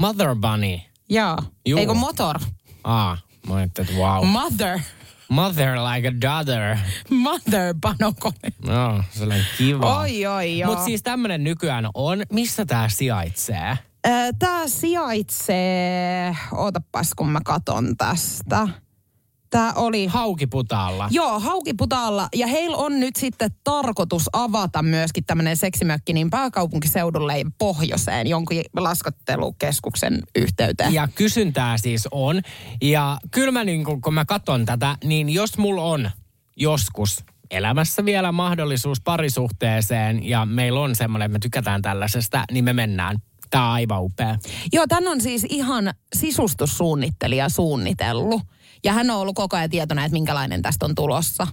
Mother Bunny. Joo. Juu. Eikö motor? Ah, mä ajattelin, että wow. Mother. Mother like a daughter. Mother panokone. No, sellainen kiva. Oi, oi, joo. Mutta siis tämmöinen nykyään on. Missä tämä sijaitsee? Tämä sijaitsee, ootapas kun mä katon tästä. Tämä oli... Haukiputaalla. Joo, Haukiputaalla. Ja heillä on nyt sitten tarkoitus avata myöskin tämmöinen seksimökki niin pääkaupunkiseudulle ja pohjoiseen jonkun laskottelukeskuksen yhteyteen. Ja kysyntää siis on. Ja kyllä mä niin kun, kun mä katson tätä, niin jos mulla on joskus elämässä vielä mahdollisuus parisuhteeseen ja meillä on semmoinen, että me tykätään tällaisesta, niin me mennään. Tämä on aivan upea. Joo, tän on siis ihan sisustussuunnittelija suunnitellut. Ja hän on ollut koko ajan tietoinen, että minkälainen tästä on tulossa.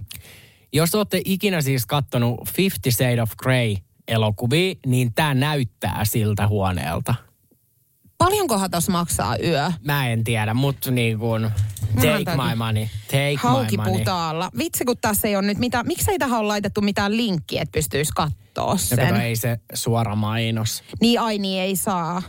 Jos olette ikinä siis kattonut Fifty Shades of Grey elokuvia, niin tämä näyttää siltä huoneelta. Paljonkohan tuossa maksaa yö? Mä en tiedä, mutta niin kuin, take täytyy- my money, take my money. Haukiputaalla. Vitsi, kun tässä ei ole nyt mitään. Miksei tähän ole laitettu mitään linkkiä, että pystyisi katsoa No sen? kato, ei se suora mainos. Niin, ai niin, ei saa.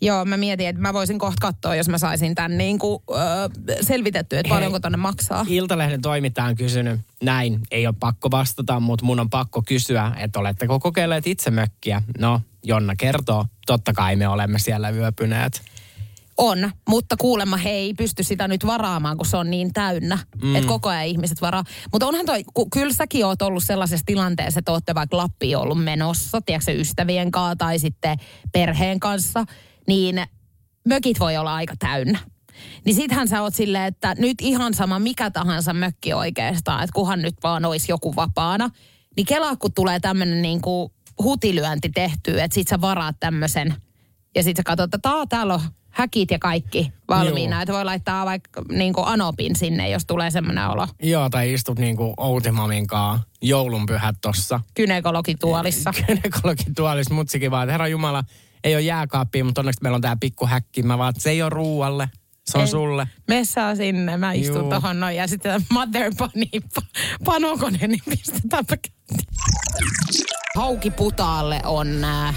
Joo, mä mietin, että mä voisin kohta katsoa, jos mä saisin tämän niin kuin, öö, selvitettyä, että Hei. paljonko tonne maksaa. Iltalehden toimittaja on kysynyt, näin, ei ole pakko vastata, mutta mun on pakko kysyä, että oletteko kokeilleet itse mökkiä? No, Jonna kertoo, totta kai me olemme siellä yöpyneet. On, mutta kuulemma he ei pysty sitä nyt varaamaan, kun se on niin täynnä. Mm. Että koko ajan ihmiset varaa. Mutta onhan toi, ku, kyllä säkin oot ollut sellaisessa tilanteessa, että ootte vaikka Lappiin ollut menossa, tiedätkö ystävien kanssa tai sitten perheen kanssa, niin mökit voi olla aika täynnä. Niin sittenhän sä oot silleen, että nyt ihan sama mikä tahansa mökki oikeastaan, että kuhan nyt vaan olisi joku vapaana. Niin kelaa, kun tulee tämmöinen niinku hutilyönti tehtyä, että sit sä varaat tämmöisen ja sitten sä katsot, että taa, täällä on häkit ja kaikki valmiina. Joo. Että voi laittaa vaikka niin kuin anopin sinne, jos tulee semmoinen olo. Joo, tai istut niinku Outimamin kaa joulunpyhät tossa. Gynekologituolissa. Gynekologin tuolissa mutsikin vaan, että herra Jumala, ei ole jääkaappia, mutta onneksi meillä on tää pikku häkki. Mä vaan, se ei ole ruualle, se on Ei. sulle. Messaa sinne, mä istun Juu. tohon noin. Ja sitten mother bunny pa- panokone, niin pistetäänpä. Haukiputaalle on äh,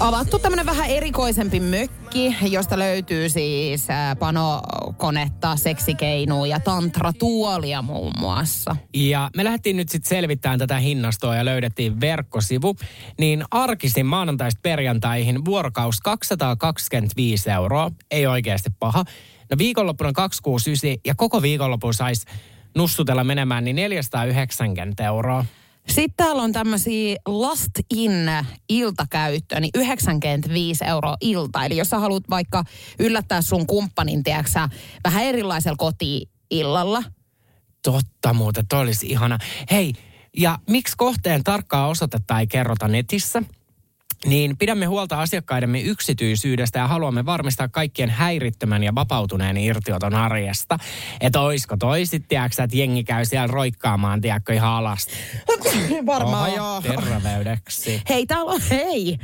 Avattu tämmönen vähän erikoisempi mökki, josta löytyy siis äh, panokonetta, seksikeinua ja tantratuolia muun muassa. Ja me lähdettiin nyt sitten selvittämään tätä hinnastoa ja löydettiin verkkosivu. Niin arkisin maanantaista perjantaihin vuorokaus 225 euroa. Ei oikeasti paha. No viikonloppuna 269 ja koko viikonlopun saisi nussutella menemään niin 490 euroa. Sitten täällä on tämmöisiä last in iltakäyttöä, niin 95 euroa ilta. Eli jos sä haluat vaikka yllättää sun kumppanin, tiedäksä, vähän erilaisella koti-illalla. Totta muuten, toi olisi ihana. Hei, ja miksi kohteen tarkkaa osoitetta ei kerrota netissä? Niin pidämme huolta asiakkaidemme yksityisyydestä ja haluamme varmistaa kaikkien häirittömän ja vapautuneen irtioton arjesta. Että oisko toi sitten, että jengi käy siellä roikkaamaan, tiedätkö, ihan alasti. Varmaan joo. Terveydeksi. Hei, täällä on, hei,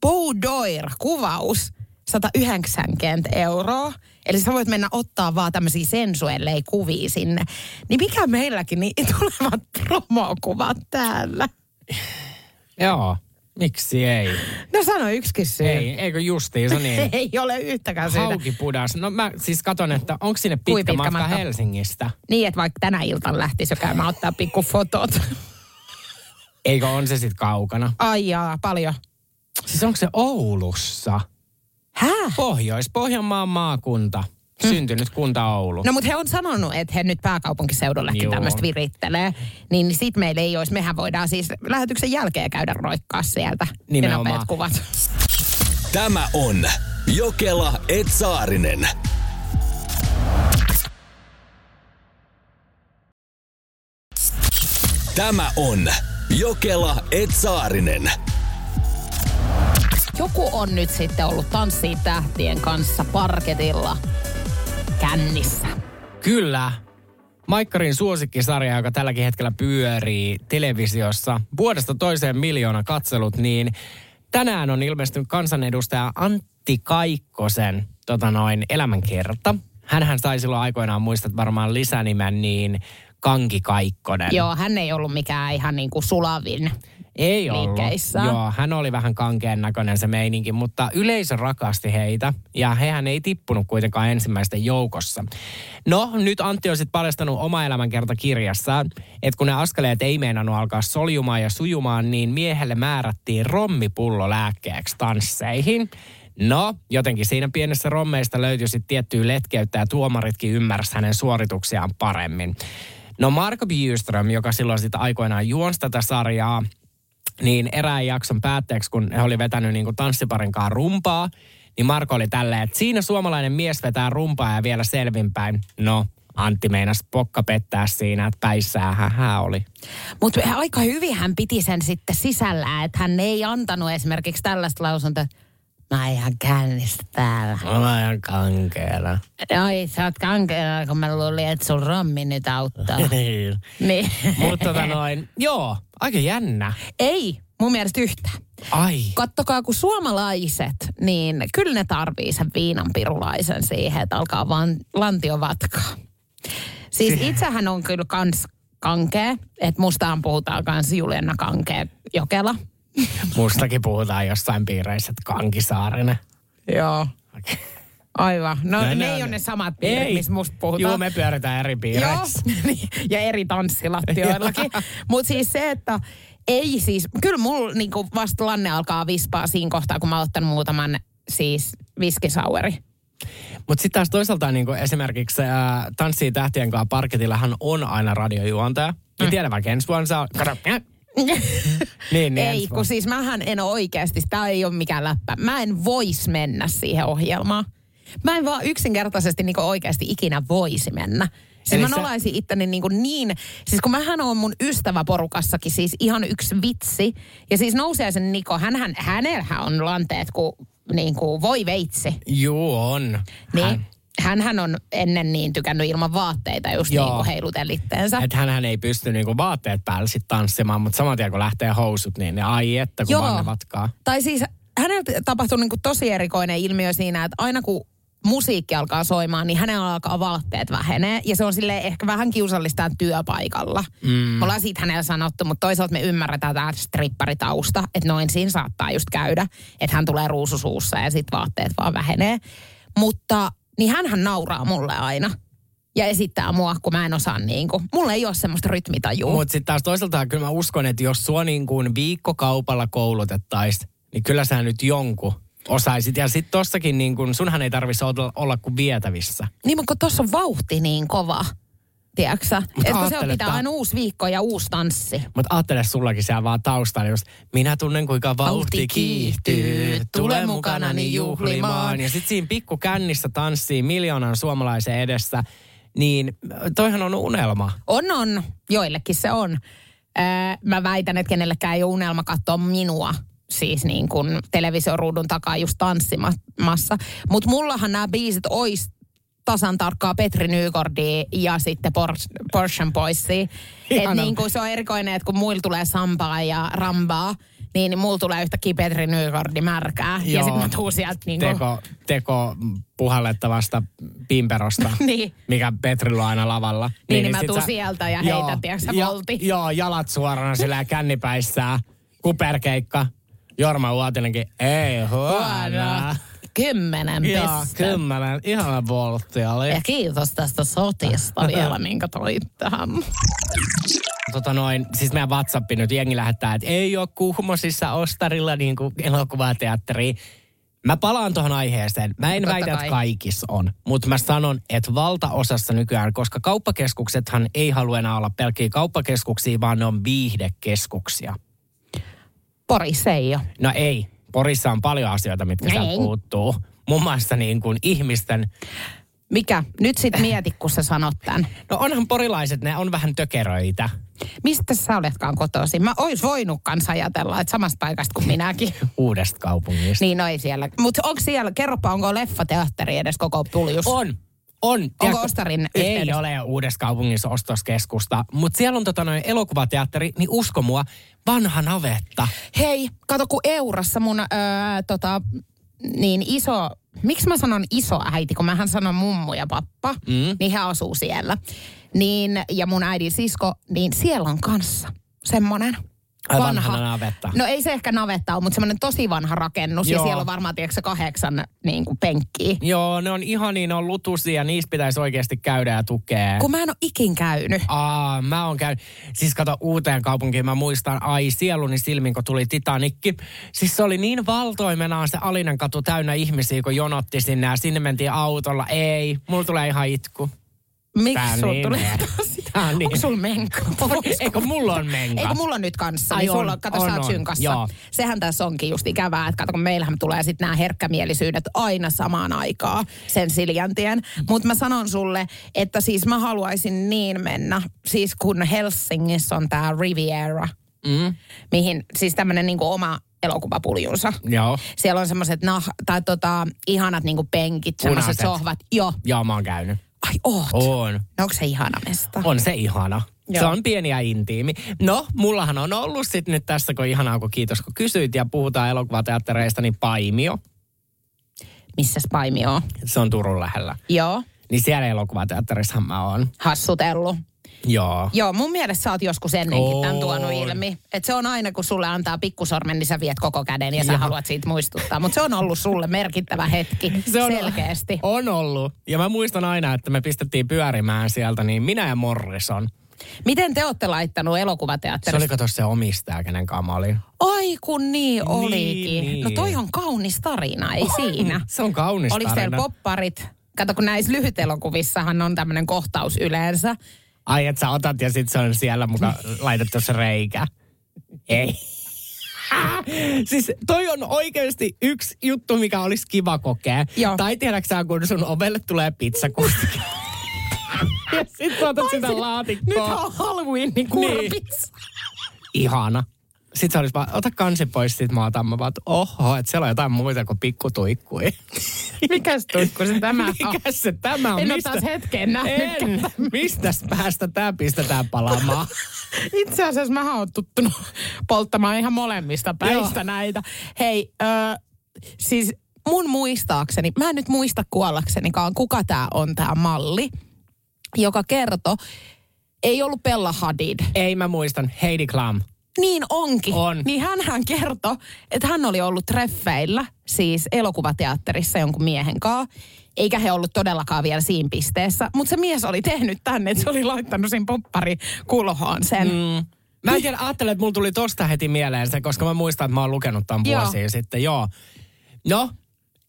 Boudoir kuvaus, 190 euroa. Eli sä voit mennä ottaa vaan tämmöisiä sensuellei kuvia sinne. Niin mikä meilläkin niin tulevat promokuvat täällä? Joo, miksi ei? No sano yksikin syy. Ei, eikö justiinsa niin? Ei ole yhtäkään syytä. Hauki pudas. No mä siis katon, että onko sinne pitkä, Kui pitkä matka, matka? Helsingistä? Niin, että vaikka tänä iltana lähtisi jo käymään ottaa pikku fotot. Eikö on se sitten kaukana? Ai jaa, paljon. Siis onko se Oulussa? Hää? Pohjois-Pohjanmaan maakunta. Syntynyt kunta Oulu. No mutta he on sanonut, että he nyt pääkaupunkiseudullekin Joo. tämmöistä virittelee. Niin, niin sit meillä ei olisi. Mehän voidaan siis lähetyksen jälkeen käydä roikkaa sieltä. Nimenomaan. Nopeat kuvat. Tämä on Jokela Etsaarinen. Tämä on Jokela Etsaarinen. Joku on nyt sitten ollut tanssii tähtien kanssa parketilla kännissä. Kyllä. Maikkarin suosikkisarja, joka tälläkin hetkellä pyörii televisiossa, vuodesta toiseen miljoona katselut, niin tänään on ilmestynyt kansanedustaja Antti Kaikkosen tota noin, elämänkerta. Hänhän sai silloin aikoinaan, muistat varmaan lisänimen, niin Kanki Kaikkonen. Joo, hän ei ollut mikään ihan niin kuin sulavin. Ei ollut. Joo, hän oli vähän kankeen näköinen se meininki, mutta yleisö rakasti heitä ja hehän ei tippunut kuitenkaan ensimmäisten joukossa. No, nyt Antti on sitten paljastanut oma elämänkerta kirjassaan, että kun ne askeleet ei meinannut alkaa soljumaan ja sujumaan, niin miehelle määrättiin rommipullo lääkkeeksi tansseihin. No, jotenkin siinä pienessä rommeista löytyi sitten tiettyä letkeyttä ja tuomaritkin ymmärsivät hänen suorituksiaan paremmin. No Marko Bjurström, joka silloin sitten aikoinaan juonsi tätä sarjaa, niin erään jakson päätteeksi, kun he oli vetänyt niin kuin tanssiparin kanssa rumpaa, niin Marko oli tälleen, että siinä suomalainen mies vetää rumpaa ja vielä selvinpäin. No, Antti meinas pokka pettää siinä, että päissään hän oli. Mutta aika hyvin hän piti sen sitten sisällä, että hän ei antanut esimerkiksi tällaista lausuntoa, mä oon ihan kännissä täällä. Mä olen ihan kankeena. Ai, sä oot kankeena, kun mä luulin, että sun rommi nyt auttaa. niin. Mutta tota noin, joo, aika jännä. Ei, mun mielestä yhtään. Ai. Kattokaa, kun suomalaiset, niin kyllä ne tarvii sen viinanpirulaisen siihen, että alkaa vaan lantio vatkaa. Siis itsehän on kyllä kans kankea, että mustahan puhutaan kans Juliana Kankea Jokela. Mustakin puhutaan jossain piireissä, että kankisaarinen. Joo. Aivan. No, No, ne, ne ei on- ole ne samat piirit, missä musta puhutaan. Joo, me pyöritään eri Joo, piireissä. niin, ja eri tanssilattioillakin. Mutta siis se, että ei siis, kyllä mulla niinku vasta lanne alkaa vispaa siinä kohtaa, kun mä oon ottanut muutaman siis viskisaueri. Mutta sitten taas toisaalta niin esimerkiksi äh, Tanssii tähtien kanssa parketillahan on aina radiojuontaja. Mm. Ja tiedän vaikka ensi vuonna saa... Niin, niin ei, kun siis mähän en ole oikeasti, tämä ei ole mikään läppä. Mä en vois mennä siihen ohjelmaan. Mä en vaan yksinkertaisesti niin oikeasti ikinä voisi mennä. Siis Eli mä sä- nolaisin itteni niin, kuin niin, siis kun mähän on mun ystäväporukassakin siis ihan yksi vitsi. Ja siis Nousiaisen Niko, hänhän, hänellähän on lanteet kuin, niin kuin voi veitsi. Juu, on. Niin. Hän, Hänhän on ennen niin tykännyt ilman vaatteita just Joo. niin kuin heiluten itteensä. että hänhän ei pysty niinku vaatteet päällä sit tanssimaan, mutta saman tien kun lähtee housut, niin ne ai että kun Joo. vatkaa. Tai siis hänellä tapahtui niin kuin tosi erikoinen ilmiö siinä, että aina kun musiikki alkaa soimaan, niin hänellä alkaa vaatteet vähenee. Ja se on sille ehkä vähän kiusallista työpaikalla. Mm. Ollaan siitä hänellä sanottu, mutta toisaalta me ymmärretään tämä stripparitausta, että noin siinä saattaa just käydä, että hän tulee ruususuussa ja sitten vaatteet vaan vähenee. Mutta niin hän nauraa mulle aina ja esittää mua, kun mä en osaa niin kuin. Mulla ei ole semmoista rytmitajua. Mutta sitten taas toisaalta kyllä mä uskon, että jos sua niin kuin viikkokaupalla koulutettaisiin, niin kyllä sä nyt jonkun osaisit. Ja sitten tossakin niin kun, sunhan ei tarvitsisi olla, olla kuin vietävissä. Niin, mutta kun tossa on vauhti niin kova. Tiedätkö Että se on pitää ta- aina uusi viikko ja uusi tanssi. Mutta ajattele sullakin siellä vaan taustalla just, minä tunnen kuinka vauhti, vauhti kiihtyy, tule mukanani juhlimaan. Ja sitten siinä pikku kännissä tanssii miljoonan suomalaisen edessä, niin toihan on unelma. On, on. Joillekin se on. Öö, mä väitän, että kenellekään ei ole unelma katsoa minua siis niin kuin televisioruudun takaa just tanssimassa. Mutta mullahan nämä biisit ois tasan tarkkaa Petri Nygordia ja sitten Porsche Boysia. Että niin kuin se on erikoinen, että kun muilla tulee sampaa ja rambaa, niin mulla tulee yhtäkkiä Petri Nygordi märkää. Joo. Ja sitten mä tuun sieltä niin kuin... Teko, teko puhallettavasta pimperosta, niin. mikä Petrillä on aina lavalla. Niin, niin, niin mä tuun sä... sieltä ja heitän, tiedätkö ja, volti. Joo, jalat suorana sillä kännipäissään. Kuperkeikka. Jorma Uotinenkin, ei huono. Kymmenen Joo, kymmenen. Ihana voltti oli. Ja kiitos tästä sotista vielä, minkä toit tähän. Tota noin, siis meidän WhatsApp nyt jengi lähettää, että ei ole Kuhmosissa Ostarilla niin kuin elokuvateatteriin. Mä palaan tuohon aiheeseen. Mä en Totta väitä, että kaikissa on, mutta mä sanon, että valtaosassa nykyään, koska kauppakeskuksethan ei halua enää olla pelkkiä kauppakeskuksia, vaan ne on viihdekeskuksia. Porissa ei ole. No ei. Porissa on paljon asioita, mitkä sieltä puuttuu. Muun muassa niin kuin ihmisten... Mikä? Nyt sit mieti, kun sä sanot tämän. No onhan porilaiset, ne on vähän tökeröitä. Mistä sä oletkaan kotosi? Mä ois voinut kanssa ajatella, että samasta paikasta kuin minäkin. Uudesta kaupungista. Niin, no ei siellä. Mutta onko siellä, kerropa, onko leffateatteri edes koko puljus? On. On. Onko Tiedätkö, Ostarin yhteydessä? Ei ole uudessa kaupungissa ostoskeskusta, mutta siellä on tota noin elokuvateatteri, niin usko mua, vanha navetta. Hei, kato kun Eurassa mun öö, tota, niin iso, miksi mä sanon iso äiti, kun mähän sanon mummu ja pappa, mm. niin he asuu siellä. Niin, ja mun äidin sisko, niin siellä on kanssa semmonen vanha. navetta. No ei se ehkä navetta ole, mutta semmoinen tosi vanha rakennus. Joo. Ja siellä on varmaan, tiedätkö, kahdeksan niin kuin penkkiä. Joo, ne on ihan niin, on lutusia. Niistä pitäisi oikeasti käydä ja tukea. Kun mä en ole ikin käynyt. Aa, mä oon käynyt. Siis kato uuteen kaupunkiin, mä muistan, ai sieluni silmin, kun tuli Titanikki. Siis se oli niin valtoimenaan se Alinen katu täynnä ihmisiä, kun jonotti sinne ja sinne mentiin autolla. Ei, mulla tulee ihan itku. Miksi sulla niin tulee Tää niin. Onko sulla menka? Eikö mulla on menka? Eikö mulla on nyt kanssa? Ai niin on, sulla, kato, on, sä oot synkassa. Joo. Sehän tässä onkin just ikävää, että kato, kun meillähän tulee sitten nämä herkkämielisyydet aina samaan aikaan sen Siljantien. Mutta mä sanon sulle, että siis mä haluaisin niin mennä, siis kun Helsingissä on tämä Riviera, mm. mihin siis tämmöinen niinku oma elokuvapuljunsa. Joo. Siellä on semmoiset nah, tai tota, ihanat niinku penkit, semmoiset sohvat. Joo. Joo, mä oon käynyt. Oot? On. No onko se ihana mesta? On se ihana. Joo. Se on pieni ja intiimi. No, mullahan on ollut sitten nyt tässä, kun ihanaa, kun kiitos kun kysyit ja puhutaan elokuvateattereista, niin Paimio. Missä Paimio on? Se on Turun lähellä. Joo. Niin siellä elokuvateatterissa mä oon. Hassutellut. Joo. Joo, mun mielestä sä oot joskus ennenkin tämän tuonut ilmi. Että se on aina, kun sulle antaa pikkusormen, niin sä viet koko käden ja sä haluat siitä muistuttaa. Mutta se on ollut sulle merkittävä hetki, se on, selkeästi. On ollut. Ja mä muistan aina, että me pistettiin pyörimään sieltä, niin minä ja Morrison. Miten te olette laittanut elokuvateatterista? Se oli kato se omistaja, kenen kanssa olin. Ai kun niin, niin olikin. Niin. No toi on kaunis tarina, ei on. siinä. Se on kaunis Oliko tarina. Oliko popparit? Kato, kun näissä lyhytelokuvissahan on tämmöinen kohtaus yleensä, Ai, että sä otat ja sit se on siellä mukaan laitettu se reikä. Ei. siis toi on oikeasti yksi juttu, mikä olisi kiva kokea. Joo. Tai tiedäksä, kun sun ovelle tulee pizzakuski. ja sit sä otat sitä laatikkoa. Nyt on Halloweenin niin. Niin. Ihana. Sitten se olisi vaan, ota kansi pois siitä maata. Mä vaan, oho, että siellä on jotain muita kuin pikkutuikkui. Mikäs tuikku se tämä on? Mikäs se tämä on? En Mistä? taas hetken nähnyt. Mistä päästä tämä pistetään palaamaan? Itse asiassa mä oon tuttunut polttamaan ihan molemmista päistä Joo. näitä. Hei, äh, siis mun muistaakseni, mä en nyt muista kuollaksenikaan, kuka tämä on tämä malli, joka kertoi, ei ollut Bella Hadid. Ei mä muistan. Heidi Klum. Niin onkin. On. Niin hän kertoi, että hän oli ollut treffeillä, siis elokuvateatterissa jonkun miehen kanssa. Eikä he ollut todellakaan vielä siinä pisteessä. Mutta se mies oli tehnyt tänne, että se oli laittanut siinä poppari kulhoon sen. Mm. Mä en tiedä, ajattelen, että mulla tuli tosta heti mieleen se, koska mä muistan, että mä oon lukenut tämän Joo. vuosia sitten. Joo. No,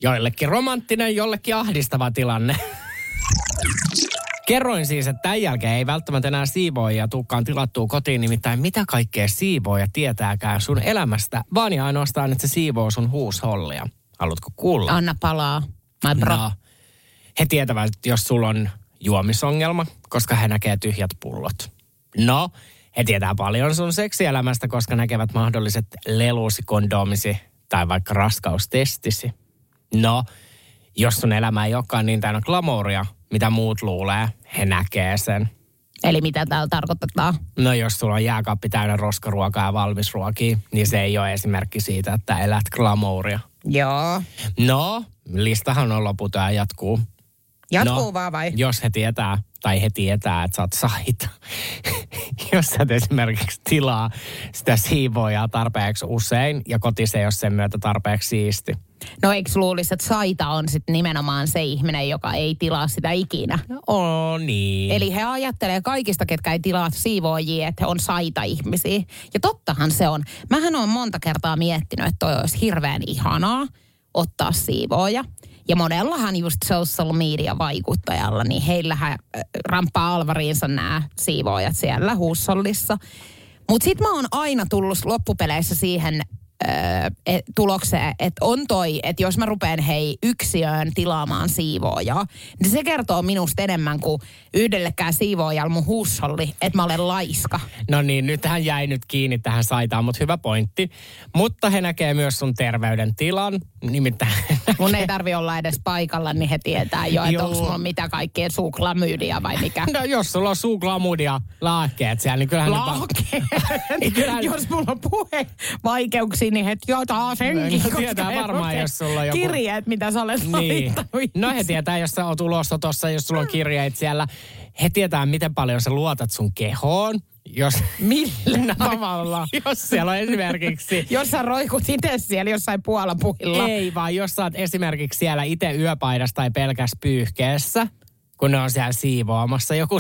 joillekin romanttinen, jollekin ahdistava tilanne. Kerroin siis, että tämän jälkeen ei välttämättä enää siivoojia tulekaan tilattua kotiin, nimittäin mitä kaikkea siivooja tietääkään sun elämästä, vaan ja ainoastaan, että se siivoo sun huushollia. Haluatko kuulla? Anna palaa. My bro. No, he tietävät, että jos sulla on juomisongelma, koska he näkee tyhjät pullot. No, he tietää paljon sun seksielämästä, koska näkevät mahdolliset lelusi, kondomisi tai vaikka raskaustestisi. No, jos sun elämä ei olekaan niin täynnä glamouria, mitä muut luulee, he näkee sen. Eli mitä täällä tarkoittaa? No jos sulla on jääkaappi täynnä roskaruokaa ja valmisruokia, niin se ei ole esimerkki siitä, että elät glamouria. Joo. No, listahan on loputon ja jatkuu. Jatkuu no, vaan vai? Jos he tietää, tai he tietää, että sä oot saita. jos sä et esimerkiksi tilaa sitä siivoojaa tarpeeksi usein ja kotise ei ole sen myötä tarpeeksi siisti. No eikö luulisi, että saita on sitten nimenomaan se ihminen, joka ei tilaa sitä ikinä? Oh niin. Eli he ajattelee kaikista, ketkä ei tilaa siivoojia, että he on saita-ihmisiä. Ja tottahan se on. Mähän on monta kertaa miettinyt, että toi olisi hirveän ihanaa ottaa siivooja. Ja monellahan just social media vaikuttajalla, niin heillähän äh, ramppaa alvariinsa nämä siivoojat siellä huussollissa. Mutta sitten mä oon aina tullut loppupeleissä siihen et, tulokseen, että on toi, että jos mä rupean hei yksiöön tilaamaan siivoojaa, niin se kertoo minusta enemmän kuin yhdellekään siivoojalle mun huusholli, että mä olen laiska. No niin, nyt hän jäi nyt kiinni tähän saitaan, mutta hyvä pointti. Mutta he näkee myös sun terveydentilan, nimittäin Mun ei tarvi olla edes paikalla, niin he tietää jo, että onko mulla mitä kaikkea suuklamyydiä vai mikä. No jos sulla on suuklamudia laakkeet siellä, niin kyllähän... ne pa- Laake. Kyllähän- Jos mulla on puhe vaikeuksia, niin het jotain senkin. No, koska tietää he varmaan, jos sulla on joku- Kirjeet, mitä sä olet Niin. No he tietää, jos sä oot ulosotossa, jos sulla on kirjeet siellä. He tietää, miten paljon sä luotat sun kehoon. Jos, Millä tavalla? jos siellä on esimerkiksi... Jos sä roikut itse siellä jossain puolapuhilla. Ei, vaan jos sä oot esimerkiksi siellä itse yöpaidassa tai pelkäs pyyhkeessä, kun ne on siellä siivoamassa, joku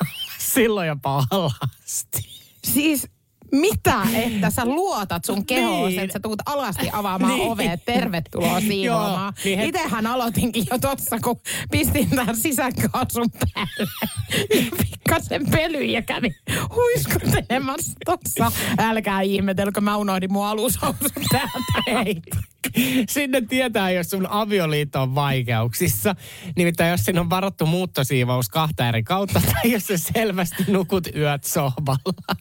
silloin jopa alasti. Siis mitä, että sä luotat sun kehoon, Niin. että sä tuut alasti avaamaan Niin. oveet, tervetuloa siivoamaan. Joo, niin he- Itehän aloitinkin jo tossa, kun pistin tämän sisäkaasun päälle. Pikkasen pelyin ja kävin huiskutelemassa tossa. Älkää ihmetelkö, mä unohdin mun alushousut täältä. Ei. Sinne tietää, jos sun avioliitto on vaikeuksissa. Nimittäin jos siinä on varattu muuttosiivous kahta eri kautta, tai jos sä selvästi nukut yöt sohvalla.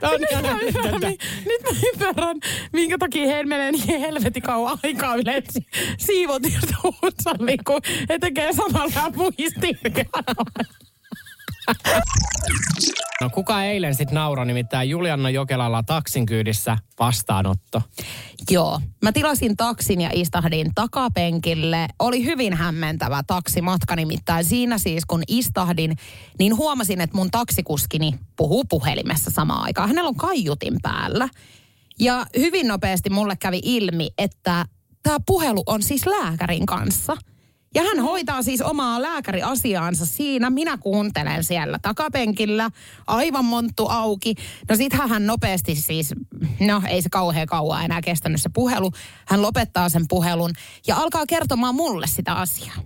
Tämä on ihan älytöntä. Nyt, mä ymmärrän, minkä takia heillä menee niin helvetin kauan aikaa yleensä siivotilta huussalliin, kun he tekee samalla muistiin. No kuka eilen sitten nauroi, nimittäin Julianna Jokelalla taksin kyydissä vastaanotto. Joo. Mä tilasin taksin ja istahdin takapenkille. Oli hyvin hämmentävä taksimatka nimittäin. Siinä siis kun istahdin, niin huomasin, että mun taksikuskini puhuu puhelimessa samaan aikaan. Hänellä on kaiutin päällä. Ja hyvin nopeasti mulle kävi ilmi, että tämä puhelu on siis lääkärin kanssa. Ja hän hoitaa siis omaa lääkäriasiaansa siinä. Minä kuuntelen siellä takapenkillä, aivan monttu auki. No sit hän nopeasti siis, no ei se kauhean kauan enää kestänyt se puhelu. Hän lopettaa sen puhelun ja alkaa kertomaan mulle sitä asiaa.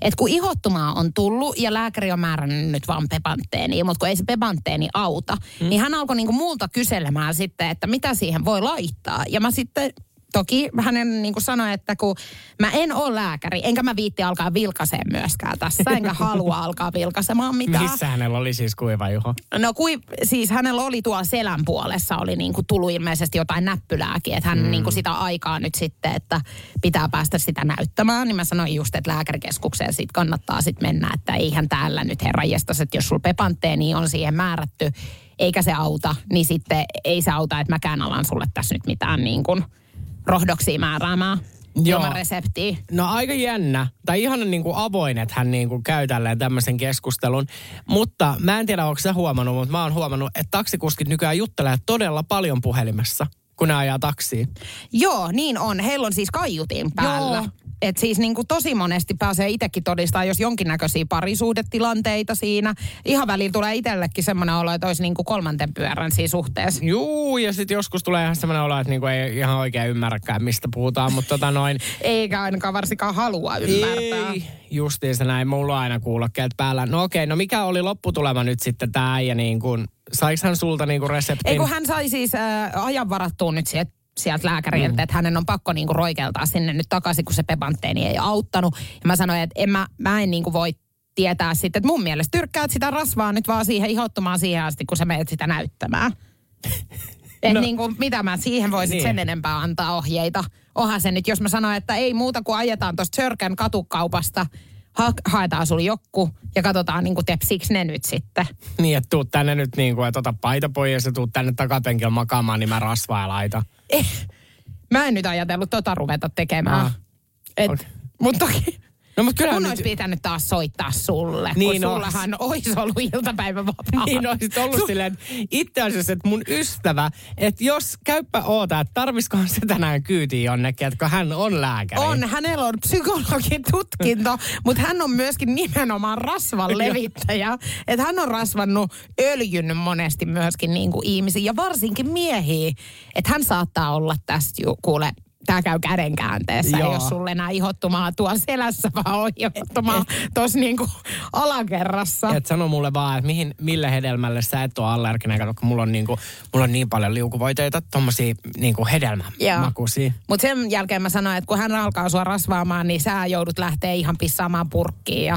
Et kun ihottumaa on tullut ja lääkäri on määrännyt nyt vaan pepantteenia, mutta kun ei se pepantteeni auta, mm. niin hän alkoi niinku multa kyselemään sitten, että mitä siihen voi laittaa. Ja mä sitten Toki hänen niin kuin sanoi, että kun mä en ole lääkäri, enkä mä viitti alkaa vilkaseen myöskään tässä, enkä halua alkaa vilkaisemaan mitään. Missä hänellä oli siis kuiva juho? No kui, siis hänellä oli tuolla selän puolessa oli niin kuin tullut ilmeisesti jotain näppylääkin, että hän mm. niin kuin sitä aikaa nyt sitten, että pitää päästä sitä näyttämään. Niin mä sanoin just, että lääkärikeskukseen sit kannattaa sitten mennä, että eihän täällä nyt herranjestas, että jos sulla pepantteeni on siihen määrätty, eikä se auta, niin sitten ei se auta, että mäkään alan sulle tässä nyt mitään niin kuin rohdoksia määräämään Joo. ilman reseptiä. No aika jännä. Tai ihan niin kuin avoin, että hän niin kuin käy tälleen tämmöisen keskustelun. Mutta mä en tiedä, onko sä huomannut, mutta mä oon huomannut, että taksikuskit nykyään juttelee todella paljon puhelimessa, kun ne ajaa taksia. Joo, niin on. Heillä on siis kaiutin päällä. Joo. Et siis niin kuin tosi monesti pääsee itsekin todistaa, jos jonkinnäköisiä parisuudetilanteita siinä. Ihan välillä tulee itsellekin semmoinen olo, että olisi niin kuin kolmanten pyörän siinä suhteessa. Juu, ja sitten joskus tulee ihan semmoinen olo, että niinku ei ihan oikein ymmärräkään, mistä puhutaan, mutta tota noin... Eikä ainakaan varsinkaan halua ymmärtää. Ei, justiinsa näin. Mulla on aina kuulokkeet päällä. No okei, no mikä oli lopputulema nyt sitten tämä äijä niin kuin... Saiks hän sulta niin kuin reseptin? Ei kun hän sai siis äh, ajan varattua nyt sieltä sieltä lääkäriltä, mm. että hänen on pakko niinku roikeltaa sinne nyt takaisin, kun se pepantteeni ei auttanut. Ja mä sanoin, että en mä, mä en niinku voi tietää sitten, että mun mielestä tyrkkäät sitä rasvaa nyt vaan siihen ihottumaan siihen asti, kun sä menet sitä näyttämään. Et No. no. niinku, mitä mä siihen voisin Niin. niin. sen enempää antaa ohjeita. Onhan se nyt, jos mä sanon, että ei muuta kuin ajetaan tuosta Sörkän katukaupasta, ha- haetaan sulle jokku ja katsotaan niinku tepsiks ne nyt sitten. Niin, että tuut tänne nyt niin kuin, että ota paita pois ja tuut tänne takapenkillä makaamaan, niin mä rasvaa ja laita. Eh, mä en nyt ajatellut tota ruveta tekemään. Ah. Et, Okei. Mutta toki No mutta kyllä mun nyt... olisi pitänyt taas soittaa sulle, Niin kun ois. sullahan olisi ollut iltapäivä vapaa. Niin olisit ollut silleen, että itse asiassa, että mun ystävä, että jos käyppä oota, että tarviskohan se tänään kyytiin jonnekin, että kun hän on lääkäri. On, hänellä on psykologin tutkinto, mutta hän on myöskin nimenomaan rasvan levittäjä. Että hän on rasvannut öljyn monesti myöskin niin kuin ihmisiä ja varsinkin miehiä. Että hän saattaa olla tästä ju, kuule, tämä käy kädenkäänteessä, Joo. ei jos sulle enää ihottumaa tuolla selässä, vaan on ihottumaa tuossa niinku alakerrassa. Et sano mulle vaan, että mihin, mille hedelmälle sä et ole allerginen, kun mulla on, niinku, mulla on niin paljon liukuvoiteita, tommosia niinku hedelmämakuisia. Mutta sen jälkeen mä sanoin, että kun hän alkaa sua rasvaamaan, niin sä joudut lähteä ihan pissaamaan purkkiin ja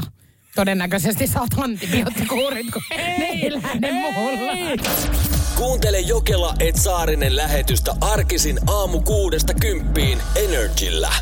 todennäköisesti saat antibioottikuurit, kun ne ei lähde mulle. Kuuntele Jokela et Saarinen lähetystä arkisin aamu kuudesta kymppiin Energillä.